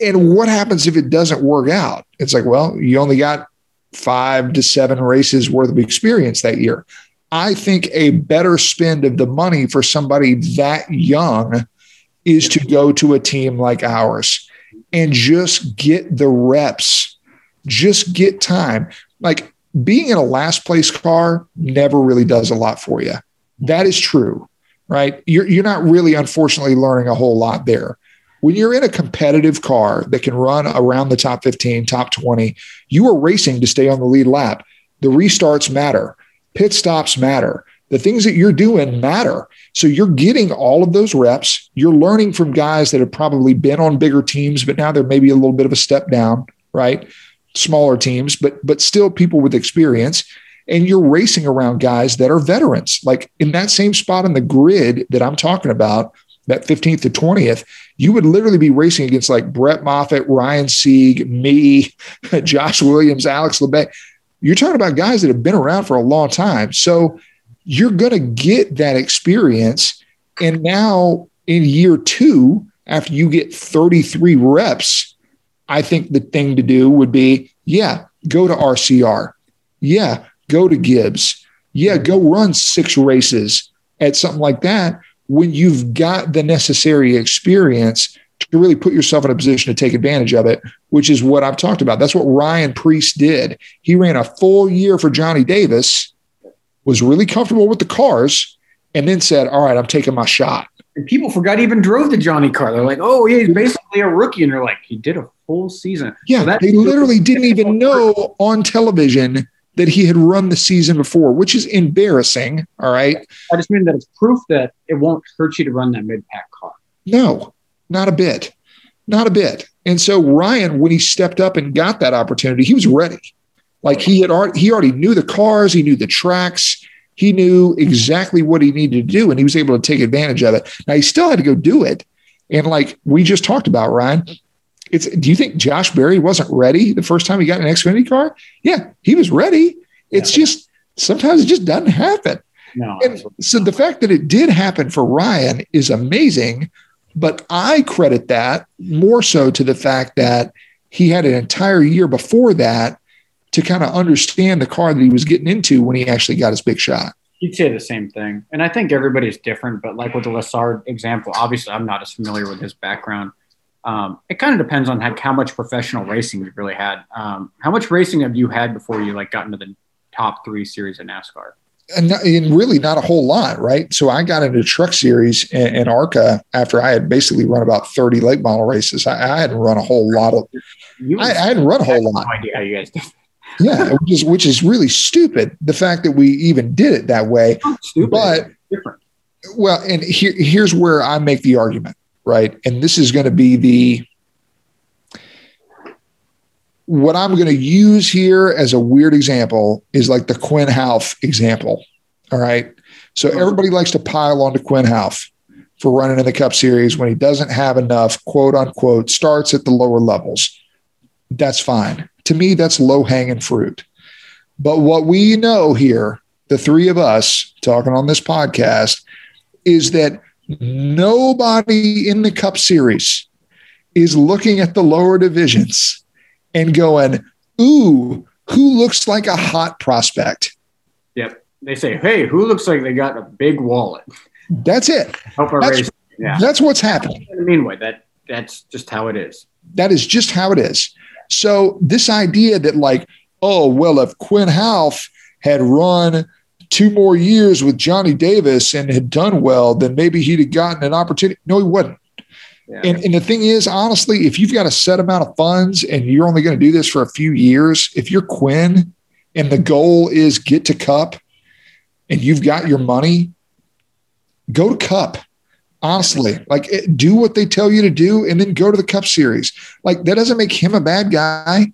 And what happens if it doesn't work out? It's like, well, you only got five to seven races worth of experience that year. I think a better spend of the money for somebody that young is to go to a team like ours and just get the reps, just get time. Like being in a last place car never really does a lot for you. That is true, right? You're, you're not really, unfortunately, learning a whole lot there. When you're in a competitive car that can run around the top 15, top 20, you are racing to stay on the lead lap. The restarts matter, pit stops matter. The things that you're doing matter. So you're getting all of those reps. You're learning from guys that have probably been on bigger teams, but now they're maybe a little bit of a step down, right? Smaller teams, but but still people with experience. And you're racing around guys that are veterans. Like in that same spot on the grid that I'm talking about, that 15th to 20th, you would literally be racing against like Brett Moffitt, Ryan Sieg, me, Josh Williams, Alex Labbé. You're talking about guys that have been around for a long time. So you're going to get that experience. And now in year two, after you get 33 reps, I think the thing to do would be, yeah, go to RCR. Yeah, go to Gibbs. Yeah, go run six races at something like that when you've got the necessary experience to really put yourself in a position to take advantage of it, which is what I've talked about. That's what Ryan Preece did. He ran a full year for Johnny Davis, was really comfortable with the cars, and then said, All right, I'm taking my shot. And people forgot he even drove the Johnny car. They're like, oh, yeah, he's basically a rookie. And they're like, he did a full season. Yeah, So that- they literally didn't even know on television that he had run the season before, which is embarrassing. All right. I just mean that it's proof that it won't hurt you to run that mid pack car. No, not a bit. Not a bit. And so Ryan, when he stepped up and got that opportunity, he was ready. Like he had already he already knew the cars, he knew the tracks, he knew exactly what he needed to do, and he was able to take advantage of it. Now he still had to go do it. And like we just talked about, Ryan, it's do you think Josh Berry wasn't ready the first time he got an Xfinity car? Yeah, he was ready. It's just sometimes it just doesn't happen. No. And so the fact that it did happen for Ryan is amazing, but I credit that more so to the fact that he had an entire year before that to kind of understand the car that he was getting into when he actually got his big shot. You'd say the same thing. And I think everybody's different, but like with the Lessard example, obviously I'm not as familiar with his background. Um, it kind of depends on how, how much professional racing you've really had. Um, how much racing have you had before you like got into the top three series of NASCAR? And, and really not a whole lot, right? So I got into truck series in, in ARCA after I had basically run about 30 late model races. I, I hadn't run a whole lot of, You I, I hadn't run a whole lot. no idea how you guys did. Yeah, which is, which is really stupid. The fact that we even did it that way. Stupid. But different. Well, and here, here's where I make the argument, right? And this is going to be the what I'm going to use here as a weird example is like the Quin Houff example. All right. So everybody likes to pile onto Quin Houff for running in the Cup Series when he doesn't have enough quote unquote starts at the lower levels. That's fine. To me, that's low hanging fruit. But what we know here, the three of us talking on this podcast, is that nobody in the Cup Series is looking at the lower divisions and going, ooh, who looks like a hot prospect? Yep. They say, hey, who looks like they got a big wallet? That's it. Help our That's- race. Yeah. That's what's happening. In a mean way. That that's just how it is. That is just how it is. So this idea that like, oh well, if Quin Houff had run two more years with Johnny Davis and had done well, then maybe he'd have gotten an opportunity. No, he wouldn't. Yeah. And, and the thing is, honestly, if you've got a set amount of funds and you're only going to do this for a few years, if you're Quin and the goal is get to Cup and you've got your money, go to Cup. Honestly, like it- do what they tell you to do and then go to the Cup Series. Like that doesn't make him a bad guy.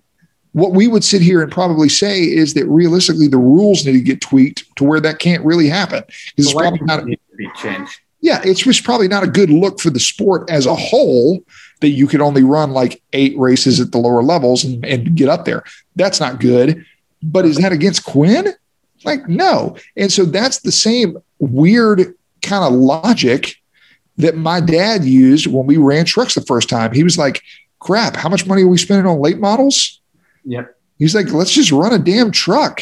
What we would sit here and probably say is that realistically, the rules need to get tweaked to where that can't really happen. It's probably not to be changed. yeah, it's just probably not a good look for the sport as a whole that you could only run like eight races at the lower levels and, and get up there. That's not good. But is that against Quinn? Like, no. And so that's the same weird kind of logic that my dad used when we ran trucks the first time. He was like, crap, how much money are we spending on late models? Yep. He's like, let's just run a damn truck.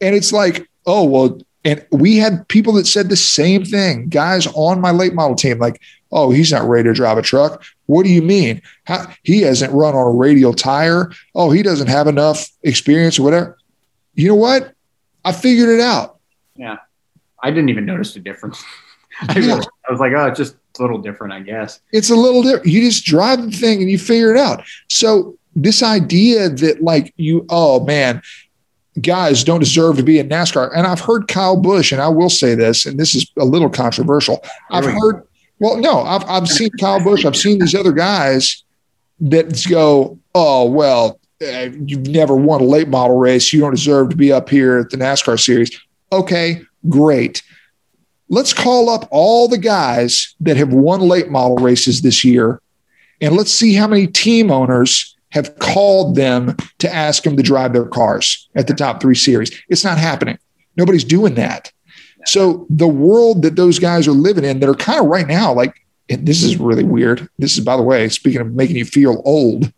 And it's like, oh, well, and we had people that said the same thing, guys on my late model team, like, oh, he's not ready to drive a truck. What do you mean? How, he hasn't run on a radial tire. Oh, he doesn't have enough experience or whatever. You know what? I figured it out. Yeah. I didn't even notice the difference. I, Yeah. I was like, oh, it's just a little different, I guess. It's a little different. You just drive the thing and you figure it out. So this idea that like you, oh man, guys don't deserve to be in NASCAR. And I've heard Kyle Busch, and I will say this, and this is a little controversial. I've heard, well, no, I've I've seen Kyle Busch. I've seen these other guys that go, oh well, uh, you've never won a late model race. You don't deserve to be up here at the NASCAR series. Okay, great. Let's call up all the guys that have won late model races this year, and let's see how many team owners have called them to ask them to drive their cars at the top three series. It's not happening. Nobody's doing that. So the world that those guys are living in that are kind of right now, like, this is really weird. This is, by the way, speaking of making you feel old,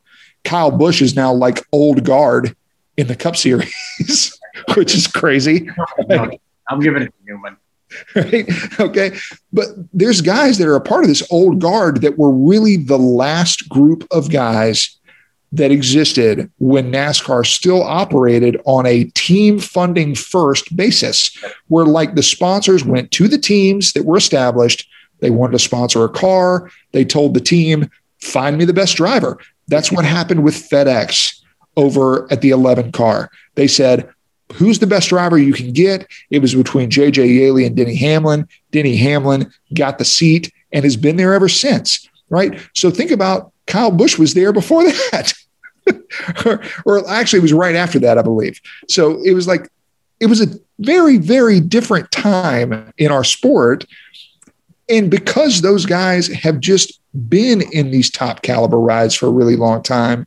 Kyle Busch is now like old guard in the Cup Series, which is crazy. I'm giving it to Newman. right? Okay. But there's guys that are a part of this old guard that were really the last group of guys that existed when NASCAR still operated on a team funding first basis, where like the sponsors went to the teams that were established. They wanted to sponsor a car. They told the team, find me the best driver. That's what happened with FedEx over at the 11 car. They said, who's the best driver you can get? It was between JJ Yeley and Denny Hamlin. Denny Hamlin got the seat and has been there ever since, right? So think about Kyle Busch was there before that. or, or actually, it was right after that, I believe. So it was like, it was a very, very different time in our sport. And because those guys have just been in these top caliber rides for a really long time,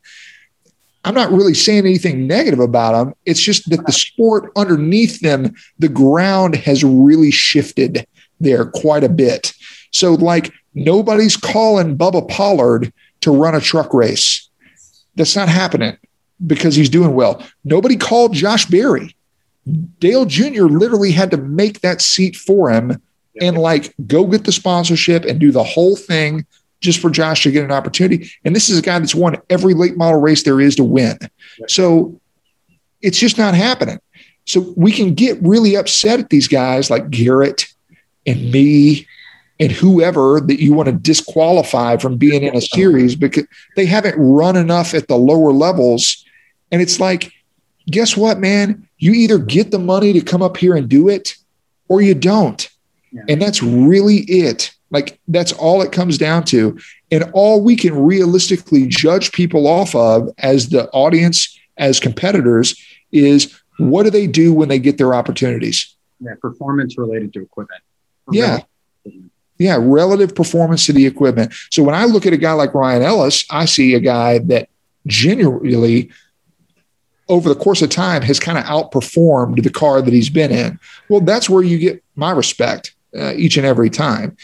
I'm not really saying anything negative about them. It's just that the sport underneath them, the ground has really shifted there quite a bit. So, like, nobody's calling Bubba Pollard to run a truck race. That's not happening because he's doing well. Nobody called Josh Berry. Dale Jr. literally had to make that seat for him and, like, go get the sponsorship and do the whole thing just for Josh to get an opportunity. And this is a guy that's won every late model race there is to win. So it's just not happening. So we can get really upset at these guys like Garrett and me and whoever that you want to disqualify from being in a series because they haven't run enough at the lower levels. And it's like, guess what, man? You either get the money to come up here and do it or you don't. Yeah. And that's really it. Like that's all it comes down to. And all we can realistically judge people off of as the audience, as competitors, is what do they do when they get their opportunities? Yeah, performance related to equipment. Yeah. Yeah, relative performance to the equipment. So when I look at a guy like Ryan Ellis, I see a guy that genuinely, over the course of time, has kind of outperformed the car that he's been in. Well, that's where you get my respect. Uh, each and every time.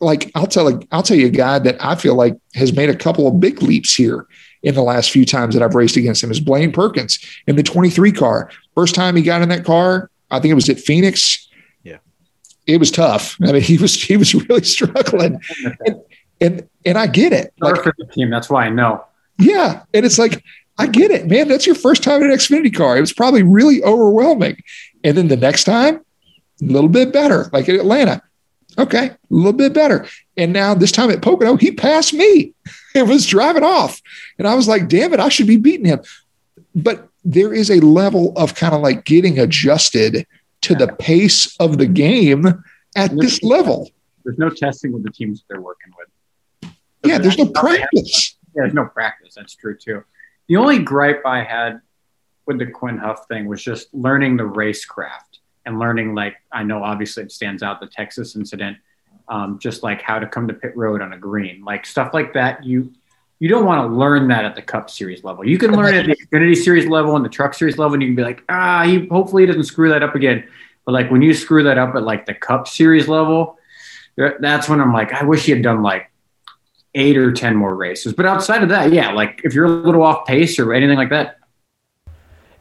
Like I'll tell I'll tell you a guy that I feel like has made a couple of big leaps here in the last few times that I've raced against him is Blaine Perkins in the 23 car. First time he got in that car, I think it was at Phoenix. Yeah. It was tough. I mean, he was he was really struggling. And and, and I get it. Like, for the team. That's why I know. yeah. And it's like, I get it, man. That's your first time in an Xfinity car. It was probably really overwhelming. And then the next time, a little bit better, like at Atlanta. Okay, a little bit better. And now this time at Pocono, he passed me. It was driving off. And I was like, damn it, I should be beating him. But there is a level of kind of like getting adjusted to the pace of the game at this level. There's no testing with the teams they're working with. Yeah, there's no practice. Yeah, there's no practice. That's true too. The only gripe I had with the Quin Houff thing was just learning the racecraft and learning, like, I know obviously it stands out the Texas incident, um, just like how to come to pit road on a green, like stuff like that. You you don't want to learn that at the Cup Series level. You can learn at the Xfinity Series level and the Truck Series level, and you can be like, ah, he hopefully he doesn't screw that up again. But like when you screw that up at like the Cup Series level, that's when I'm like, I wish he had done like eight or ten more races. But outside of that, yeah, like if you're a little off pace or anything like that,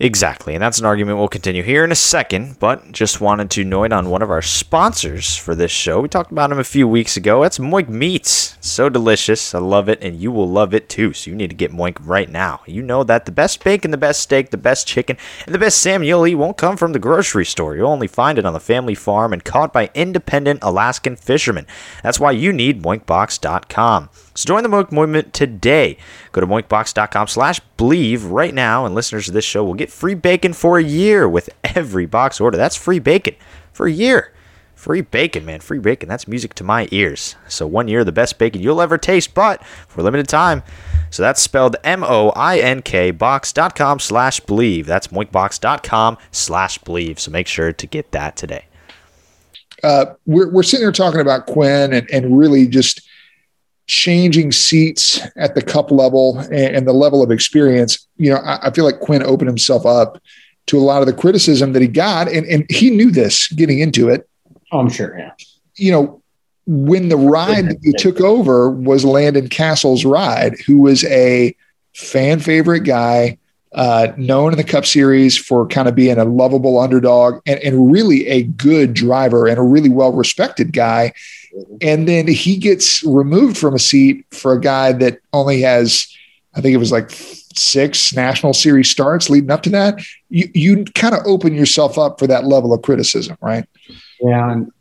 Exactly, and that's an argument we'll continue here in a second, but just wanted to note on one of our sponsors for this show. We talked about him a few weeks ago. That's Moink Meats. So delicious. I love it, and you will love it too. So you need to get Moink right now. You know that the best bacon, the best steak, the best chicken, and the best salmon you'll eat won't come from the grocery store. You'll only find it on the family farm and caught by independent Alaskan fishermen. That's why you need moinkbox.com. So join the Moink movement today. Go to moinkbox.com slash Bleav right now, and listeners of this show will get free bacon for a year with every box order. That's free bacon for a year. Free bacon, man. Free bacon. That's music to my ears. So one year, the best bacon you'll ever taste, but for limited time. So that's spelled M-O-I-N-K box.com slash Bleav. That's moinkbox.com slash Bleav. So make sure to get that today. uh, we're, we're sitting here talking about Quin and, and really just changing seats at the cup level and, and the level of experience. You know, I, I feel like Quin opened himself up to a lot of the criticism that he got, and, and he knew this getting into it. oh, I'm sure, yeah. You know, when the ride that you took over was Landon Cassill's ride, who was a fan favorite guy, uh, known in the Cup Series for kind of being a lovable underdog and, and really a good driver and a really well respected guy. And then he gets removed from a seat for a guy that only has, I think it was like six national series starts leading up to that. You, you kind of open yourself up for that level of criticism, right? Yeah, and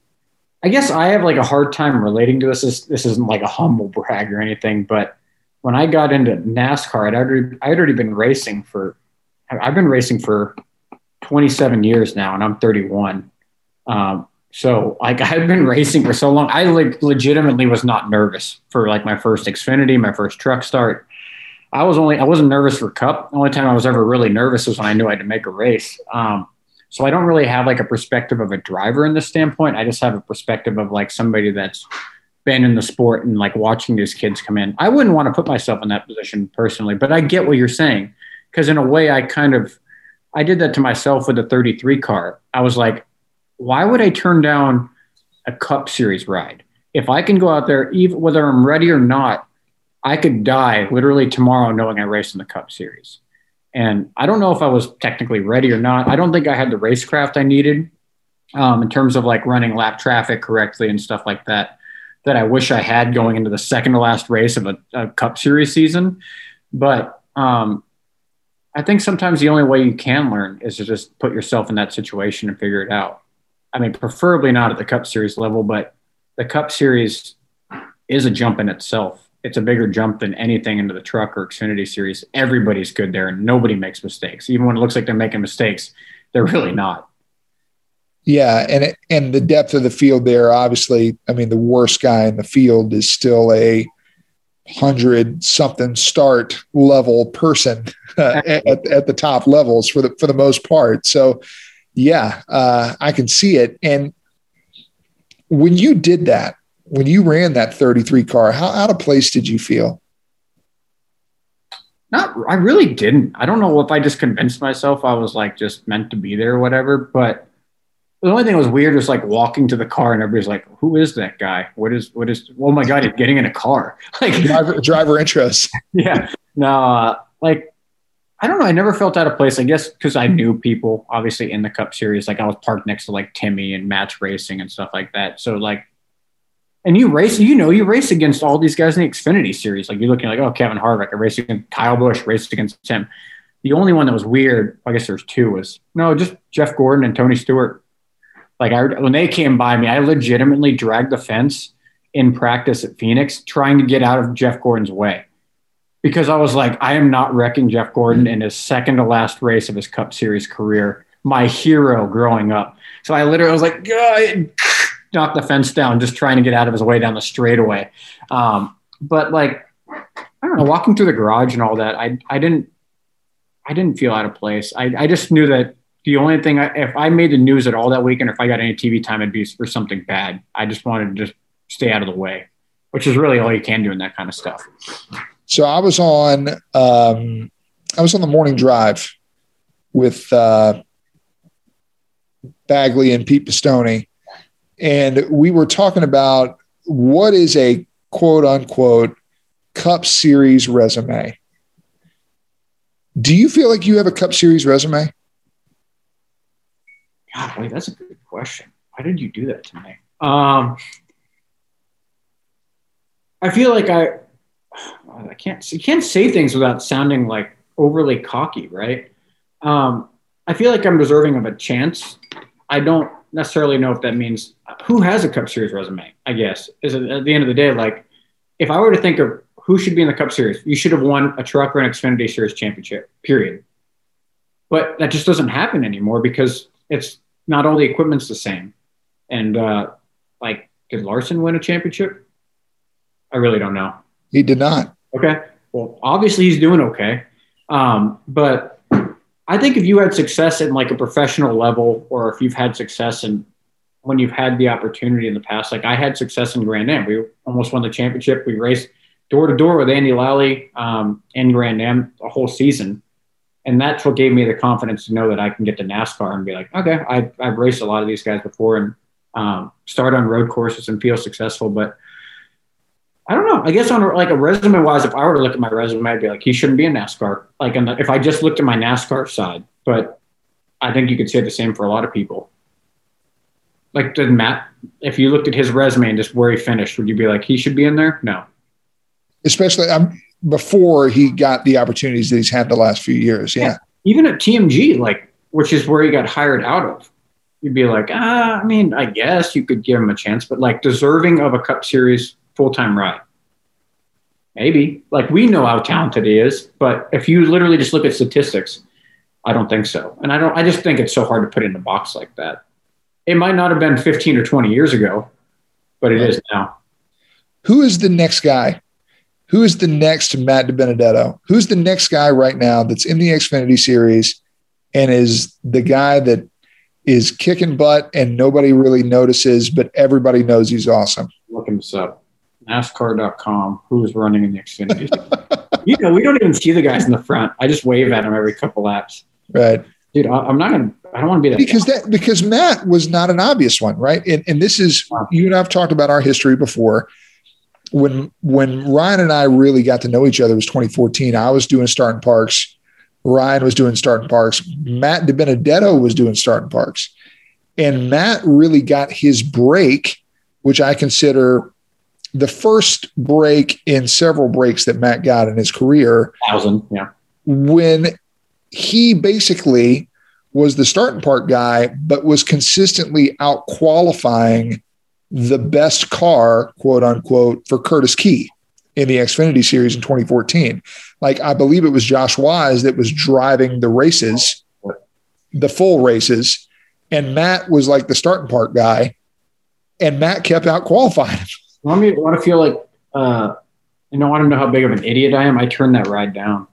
I guess I have like a hard time relating to this. This, this isn't like a humble brag or anything, but when I got into NASCAR, I'd already I'd already been racing for I've been racing for 27 years now, and I'm 31. Um, so like I've been racing for so long, I like legitimately was not nervous for like my first Xfinity, my first truck start. I was only I wasn't nervous for Cup. The only time I was ever really nervous was when I knew I had to make a race. Um, so I don't really have like a perspective of a driver in this standpoint. I just have a perspective of like somebody that's been in the sport and like watching these kids come in. I wouldn't want to put myself in that position personally, but I get what you're saying because in a way I kind of I did that to myself with the 33 car. I was like, why would I turn down a Cup Series ride if I can go out there, even whether I'm ready or not? I could die literally tomorrow knowing I raced in the Cup Series. And I don't know if I was technically ready or not. I don't think I had the racecraft I needed um, in terms of like running lap traffic correctly and stuff like that, that I wish I had going into the second to last race of a, a Cup Series season. But um, I think sometimes the only way you can learn is to just put yourself in that situation and figure it out. I mean, preferably not at the Cup Series level, but the Cup Series is a jump in itself. It's a bigger jump than anything into the truck or Xfinity Series. Everybody's good there, and nobody makes mistakes. Even when it looks like they're making mistakes, they're really not. Yeah, and it, and the depth of the field there, obviously, I mean, the worst guy in the field is still a hundred something start level person uh, at, at the top levels for the for the most part. So, yeah, uh, I can see it. And when you did that, when you ran that 33 car, how out of place did you feel? Not, I really didn't. I don't know if I just convinced myself I was like just meant to be there or whatever, but the only thing that was weird was like walking to the car and everybody's like, "Who is that guy? What is what is? Oh my god, he's getting in a car!" Like, driver, driver intros. yeah, no, uh, like I don't know. I never felt out of place. I guess because I knew people, obviously in the Cup Series. Like I was parked next to like Timmy and Matt's racing and stuff like that. So like, and you race, you know, you race against all these guys in the Xfinity Series. Like you're looking like, oh, Kevin Harvick, I raced against Kyle Busch, raced against him. The only one that was weird, I guess there's two, was no, just Jeff Gordon and Tony Stewart. Like I, when they came by me, I legitimately dragged the fence in practice at Phoenix, trying to get out of Jeff Gordon's way because I was like, I am not wrecking Jeff Gordon in his second to last race of his Cup Series career, my hero growing up. So I literally was like, knock the fence down, just trying to get out of his way down the straightaway. Um, but like, I don't know, walking through the garage and all that, I I didn't I didn't feel out of place. I, I just knew that the only thing I, if I made the news at all that weekend, if I got any TV time, it'd be for something bad. I just wanted to just stay out of the way, which is really all you can do in that kind of stuff. So I was on um, I was on the morning drive with uh, Bagley and Pete Pistone, and we were talking about what is a quote unquote Cup Series resume. Do you feel like you have a Cup Series resume? God, wait, that's a good question. Why did you do that to me? Um, I feel like I, I can't, you can't say things without sounding like overly cocky, right? Um, I feel like I'm deserving of a chance. I don't necessarily know if that means who has a Cup Series resume. I guess is at the end of the day, like if I were to think of who should be in the Cup Series, you should have won a Truck or an Xfinity Series championship. Period. But that just doesn't happen anymore because it's not all the equipment's the same. And uh, like, did Larson win a championship? I really don't know. He did not. Okay. Well, obviously he's doing okay. Um, but I think if you had success at like a professional level, or if you've had success in when you've had the opportunity in the past, like I had success in Grand Am, we almost won the championship. We raced door to door with Andy Lally um, in Grand Am a whole season. And that's what gave me the confidence to know that I can get to NASCAR and be like, okay, I, I've raced a lot of these guys before and um, start on road courses and feel successful. But I don't know. I guess on like a resume wise, if I were to look at my resume, I'd be like, he shouldn't be in NASCAR. Like, the, if I just looked at my NASCAR side, but I think you could say the same for a lot of people. Like, did Matt, if you looked at his resume and just where he finished, would you be like, he should be in there? No. Especially um, before he got the opportunities that he's had the last few years. Yeah. yeah. Even at TMG, like, which is where he got hired out of, you'd be like, ah, I mean, I guess you could give him a chance, but like deserving of a Cup Series full time ride. Maybe. Like we know how talented he is, but if you literally just look at statistics, I don't think so. And I don't I just think it's so hard to put in a box like that. It might not have been 15 or 20 years ago, but it is now. Who is the next guy? Who is the next Matt DiBenedetto? Who's the next guy right now that's in the Xfinity series and is the guy that is kicking butt and nobody really notices, but everybody knows he's awesome? Looking this up. NASCAR.com, who's running in the Xfinity. you know, we don't even see the guys in the front. I just wave at them every couple laps. Right. Dude, I, I'm not going to, I don't want to be that. Because that, because Matt was not an obvious one, right? And, and this is, Wow. you and I've talked about our history before. When, when Ryan and I really got to know each other was 2014. I was doing starting parks. Ryan was doing starting parks. Matt DiBenedetto was doing starting parks. And Matt really got his break, which I consider the first break in several breaks that Matt got in his career thousand. Yeah. when he basically was the starting part guy, but was consistently out qualifying the best car, quote unquote, for Curtis Key in the Xfinity series in 2014. Like, I believe it was Josh Wise that was driving the races, the full races, and Matt was like the starting part guy, and Matt kept out qualifying Want me want to feel like uh I want to know how big of an idiot I am? I turned that ride down.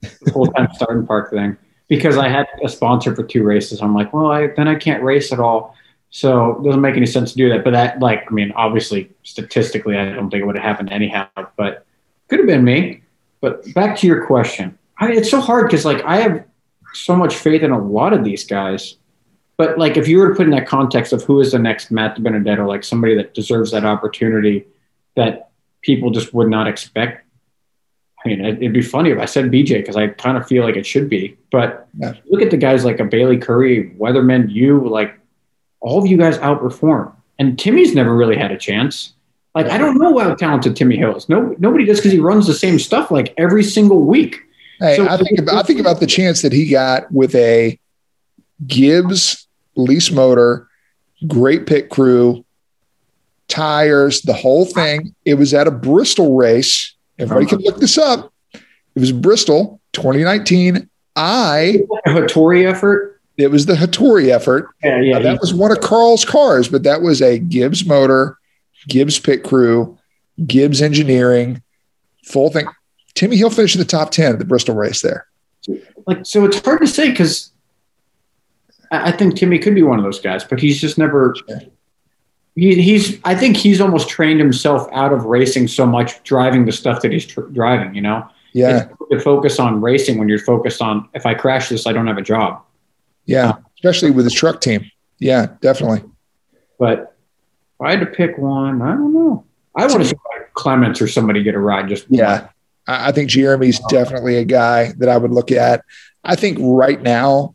The full time starting park thing. Because I had a sponsor for two races. I'm like, well, I then I can't race at all. So it doesn't make any sense to do that. But that like I mean, obviously statistically I don't think it would have happened anyhow, but could have been me. But back to your question. I, it's so hard because like I have so much faith in a lot of these guys. But like, if you were to put in that context of who is the next Matt Benedetto, like somebody that deserves that opportunity that people just would not expect. I mean, it'd be funny if I said BJ because I kind of feel like it should be. But Yeah. look at the guys like a Bayley Currey, Weatherman, you like all of you guys outperform. And Timmy's never really had a chance. Like I don't know how talented Timmy Hill is. No, nobody does because he runs the same stuff like every single week. Hey, So- I think about, I think about the chance that he got with a Gibbs lease motor, great pit crew, tires, the whole thing. It was at a Bristol race. Everybody can look this up. It was Bristol 2019. I A Hattori effort. it was the Hattori effort. Yeah, yeah. Now, that was one of Carl's cars, but that was a Gibbs motor, Gibbs pit crew, Gibbs engineering, full thing. Timmy Hill finished in the top 10 at the Bristol race there. like so it's hard to say because I, think Timmy could be one of those guys, but he's just never. He, he's. I think he's almost trained himself out of racing so much, driving the stuff that he's tr- driving. You know, Yeah. To focus on racing when you're focused on if I crash this, I don't have a job. Yeah, especially with his truck team. Yeah, definitely. But if I had to pick one, I don't know. I want to see like Clements or somebody get a ride. Just Yeah, I I think Jeremy's definitely a guy that I would look at. I think right now,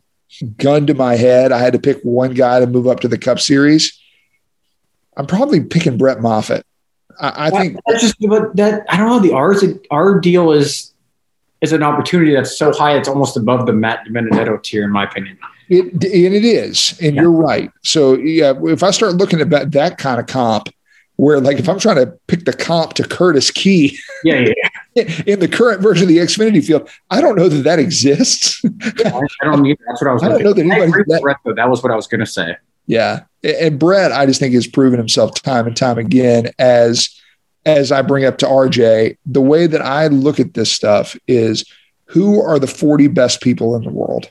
gun to my head, I had to pick one guy to move up to the Cup Series. I'm probably picking Brett Moffitt. I, I think that's just but that I don't know. The ours our deal is is an opportunity that's so high it's almost above the Matt DiBenedetto tier, in my opinion. it and it is, and Yeah. you're right. So yeah, if I start looking at that, that kind of comp, where like if I'm trying to pick the comp to Curtis Key Yeah, yeah, in the current version of the Xfinity field, I don't know that that exists. yeah. I don't need. That's what I was. I don't know that say. I anybody's agree with that- Brett, though. That was what I was going to say. Yeah. And Brett, I just think has proven himself time and time again as as I bring up to RJ, the way that I look at this stuff is who are the 40 best people in the world?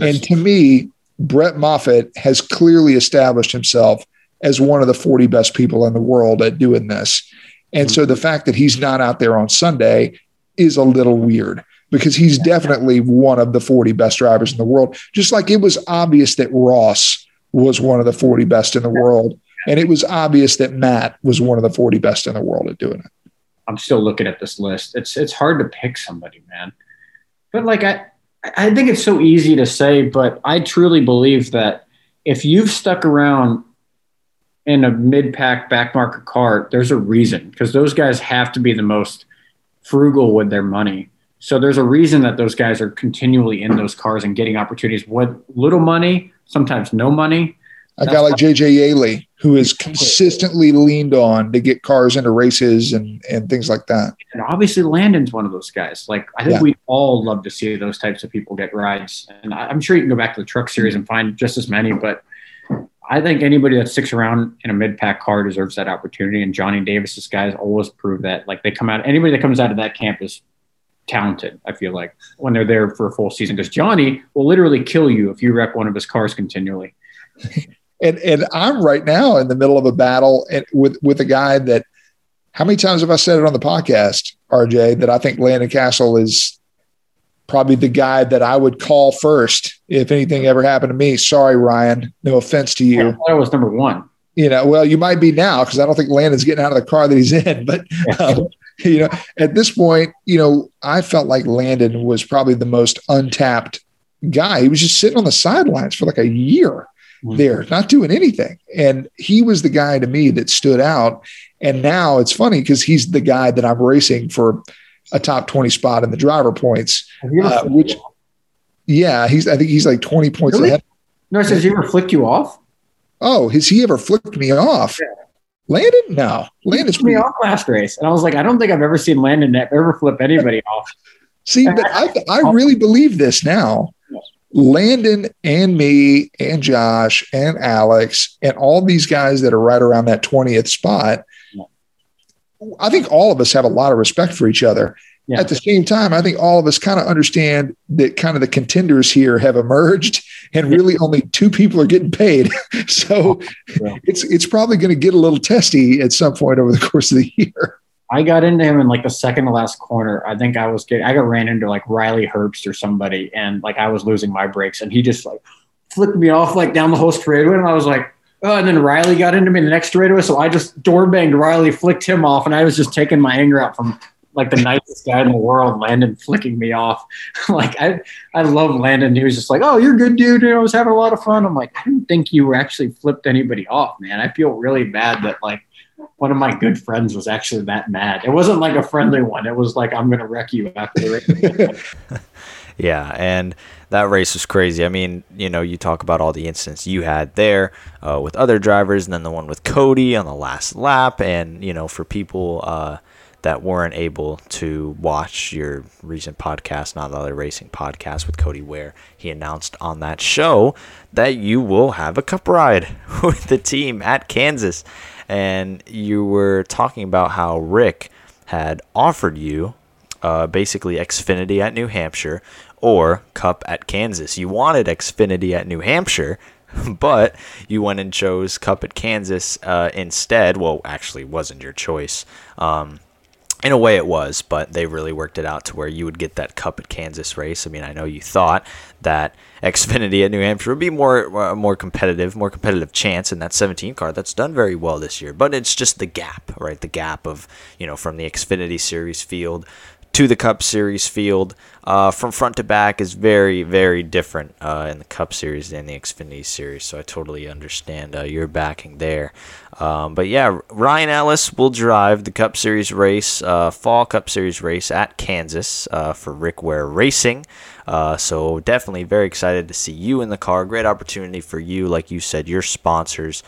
And to me, Brett Moffitt has clearly established himself as one of the 40 best people in the world at doing this. And so mm-hmm. the fact that he's not out there on Sunday is a little weird because he's definitely one of the 40 best drivers in the world. Just like it was obvious that Ross was one of the 40 best in the world. And it was obvious that Matt was one of the 40 best in the world at doing it. I'm still looking at this list. It's it's hard to pick somebody, man. But like I I think it's so easy to say, but I truly believe that if you've stuck around in a mid-pack back market car, there's a reason because those guys have to be the most frugal with their money. So there's a reason that those guys are continually in those cars and getting opportunities with little money, sometimes no money. A guy like JJ Yeley, who is consistently leaned on to get cars into races and, and things like that. And obviously, Landon's one of those guys. Like, I think Yeah. we all love to see those types of people get rides. And I'm sure you can go back to the truck series and find just as many, but I think anybody that sticks around in a mid pack car deserves that opportunity. And Johnny Davis's guys always prove that. Like, they come out, anybody that comes out of that camp is talented, I feel like, when they're there for a full season. Because Johnny will literally kill you if you wreck one of his cars continually. And and I'm right now in the middle of a battle eh, with with a guy that how many times have I said it on the podcast, RJ, that I think Landon Cassill is probably the guy that I would call first if anything ever happened to me. Sorry, Ryan. No offense to you. thought it was number one. You know, well, you might be now because I don't think Landon's getting out of the car that he's in. But um, you know, at this point, you know, I felt like Landon was probably the most untapped guy. He was just sitting on the sidelines for like a year Mhm. there, not doing anything. And he was the guy to me that stood out. And now it's funny because he's the guy that I'm racing for a top 20 spot in the driver points, Have you ever uh, which, yeah, he's, I think he's like 20 points Really? ahead. no, says you ever flicked you off? Oh, has he ever flicked me off? Landon? No. Landon's me off last race, and I was like, I don't think I've ever seen Landon ever flip anybody off. See, but I, I really believe this now. Landon and me and Josh and Alex and all these guys that are right around that 20th spot, I think all of us have a lot of respect for each other. Yeah. At the same time, I think all of us kind of understand that kind of the contenders here have emerged and really only two people are getting paid. so oh, Yeah. it's it's probably going to get a little testy at some point over the course of the year. I got into him in like the second to last corner. I think I was getting, I got ran into like Riley Herbst or somebody, and like I was losing my brakes, and he just like flicked me off like down the whole straightaway, and I was like, oh, and then Riley got into me the next straightaway, so I just door banged Riley, flicked him off, and I was just taking my anger out from like the nicest guy in the world, Landon, flicking me off. like I, I love Landon. He was just like, "Oh, you're a good dude. I was having a lot of fun." I'm like, I didn't think you actually flipped anybody off, man. I feel really bad that like one of my good friends was actually that mad. It wasn't like a friendly one. It was like I'm gonna wreck you after the. Yeah, and that race was crazy. I mean, you know, you talk about all the incidents you had there uh, with other drivers, and then the one with Cody on the last lap, and you know, for people uh, that weren't able to watch your recent podcast, not another racing podcast with Cody, where he announced on that show that you will have a cup ride with the team at Kansas, and you were talking about how Rick had offered you uh, basically Xfinity at New Hampshire or Cup at Kansas. You wanted Xfinity at New Hampshire, but you went and chose Cup at Kansas uh, instead. Well, actually, wasn't your choice. Um, in a way, it was, but they really worked it out to where you would get that Cup at Kansas race. I mean, I know you thought that Xfinity at New Hampshire would be more uh, more competitive, more competitive chance in that 17 car that's done very well this year. But it's just the gap, right? The gap of you know from the Xfinity Series field to the Cup Series field uh, from front to back is very, very different uh, in the Cup Series than the Xfinity Series. So I totally understand uh, your backing there. Um, but yeah, Ryan Ellis will drive the Cup Series race, uh, Fall Cup Series race at Kansas uh, for Rick Ware Racing. Uh, so definitely very excited to see you in the car. Great opportunity for you, like you said, your sponsors.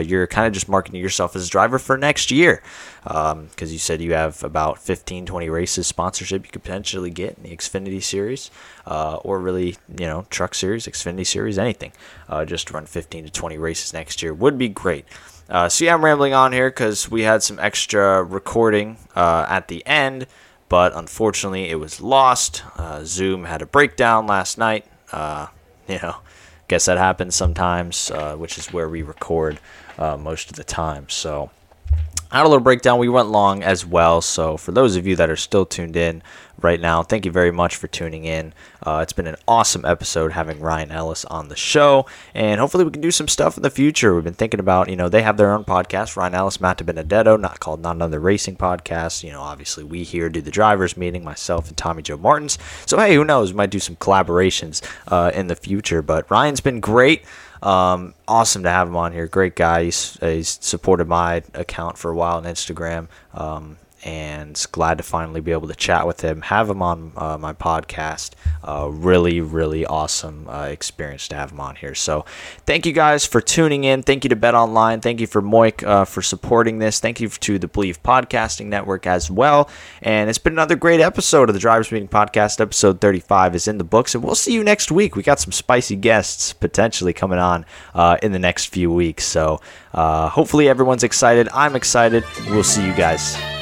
You're kind of just marketing yourself as a driver for next year because um, you said you have about 15, 20 races sponsorship you could potentially get in the Xfinity Series uh, or really, you know, Truck Series, Xfinity Series, anything. Uh, just run 15 to 20 races next year would be great. Uh, so yeah, I'm rambling on here because we had some extra recording uh, at the end but unfortunately it was lost. Uh, Zoom had a breakdown last night. Uh, you know, guess that happens sometimes, which is where we record most of the time. So, Had a little breakdown. We went long as well. So, for those of you that are still tuned in, right now. Thank you very much for tuning in. Uh, it's been an awesome episode having Ryan Ellis on the show, and hopefully we can do some stuff in the future. We've been thinking about, you know, they have their own podcast, Ryan Ellis, Matt DiBenedetto, not called Not Another Racing Podcast. You know, obviously we here do the drivers meeting, myself and Tommy Joe Martins. So hey, who knows? We might do some collaborations uh, in the future. But Ryan's been great. Um, awesome to have him on here. Great guy. He's, he's, supported my account for a while on Instagram. Um, and glad to finally be able to chat with him, have him on uh, my podcast. Uh, really, really awesome uh, experience to have him on here. So, thank you guys for tuning in. Thank you to Bet Online. Thank you for Moik uh, for supporting this. Thank you to the Bleav Podcasting Network as well. And it's been another great episode of the Drivers Meeting Podcast. Episode 35 is in the books, and we'll see you next week. We got some spicy guests potentially coming on uh, in the next few weeks. So, uh, hopefully, everyone's excited. I'm excited. We'll see you guys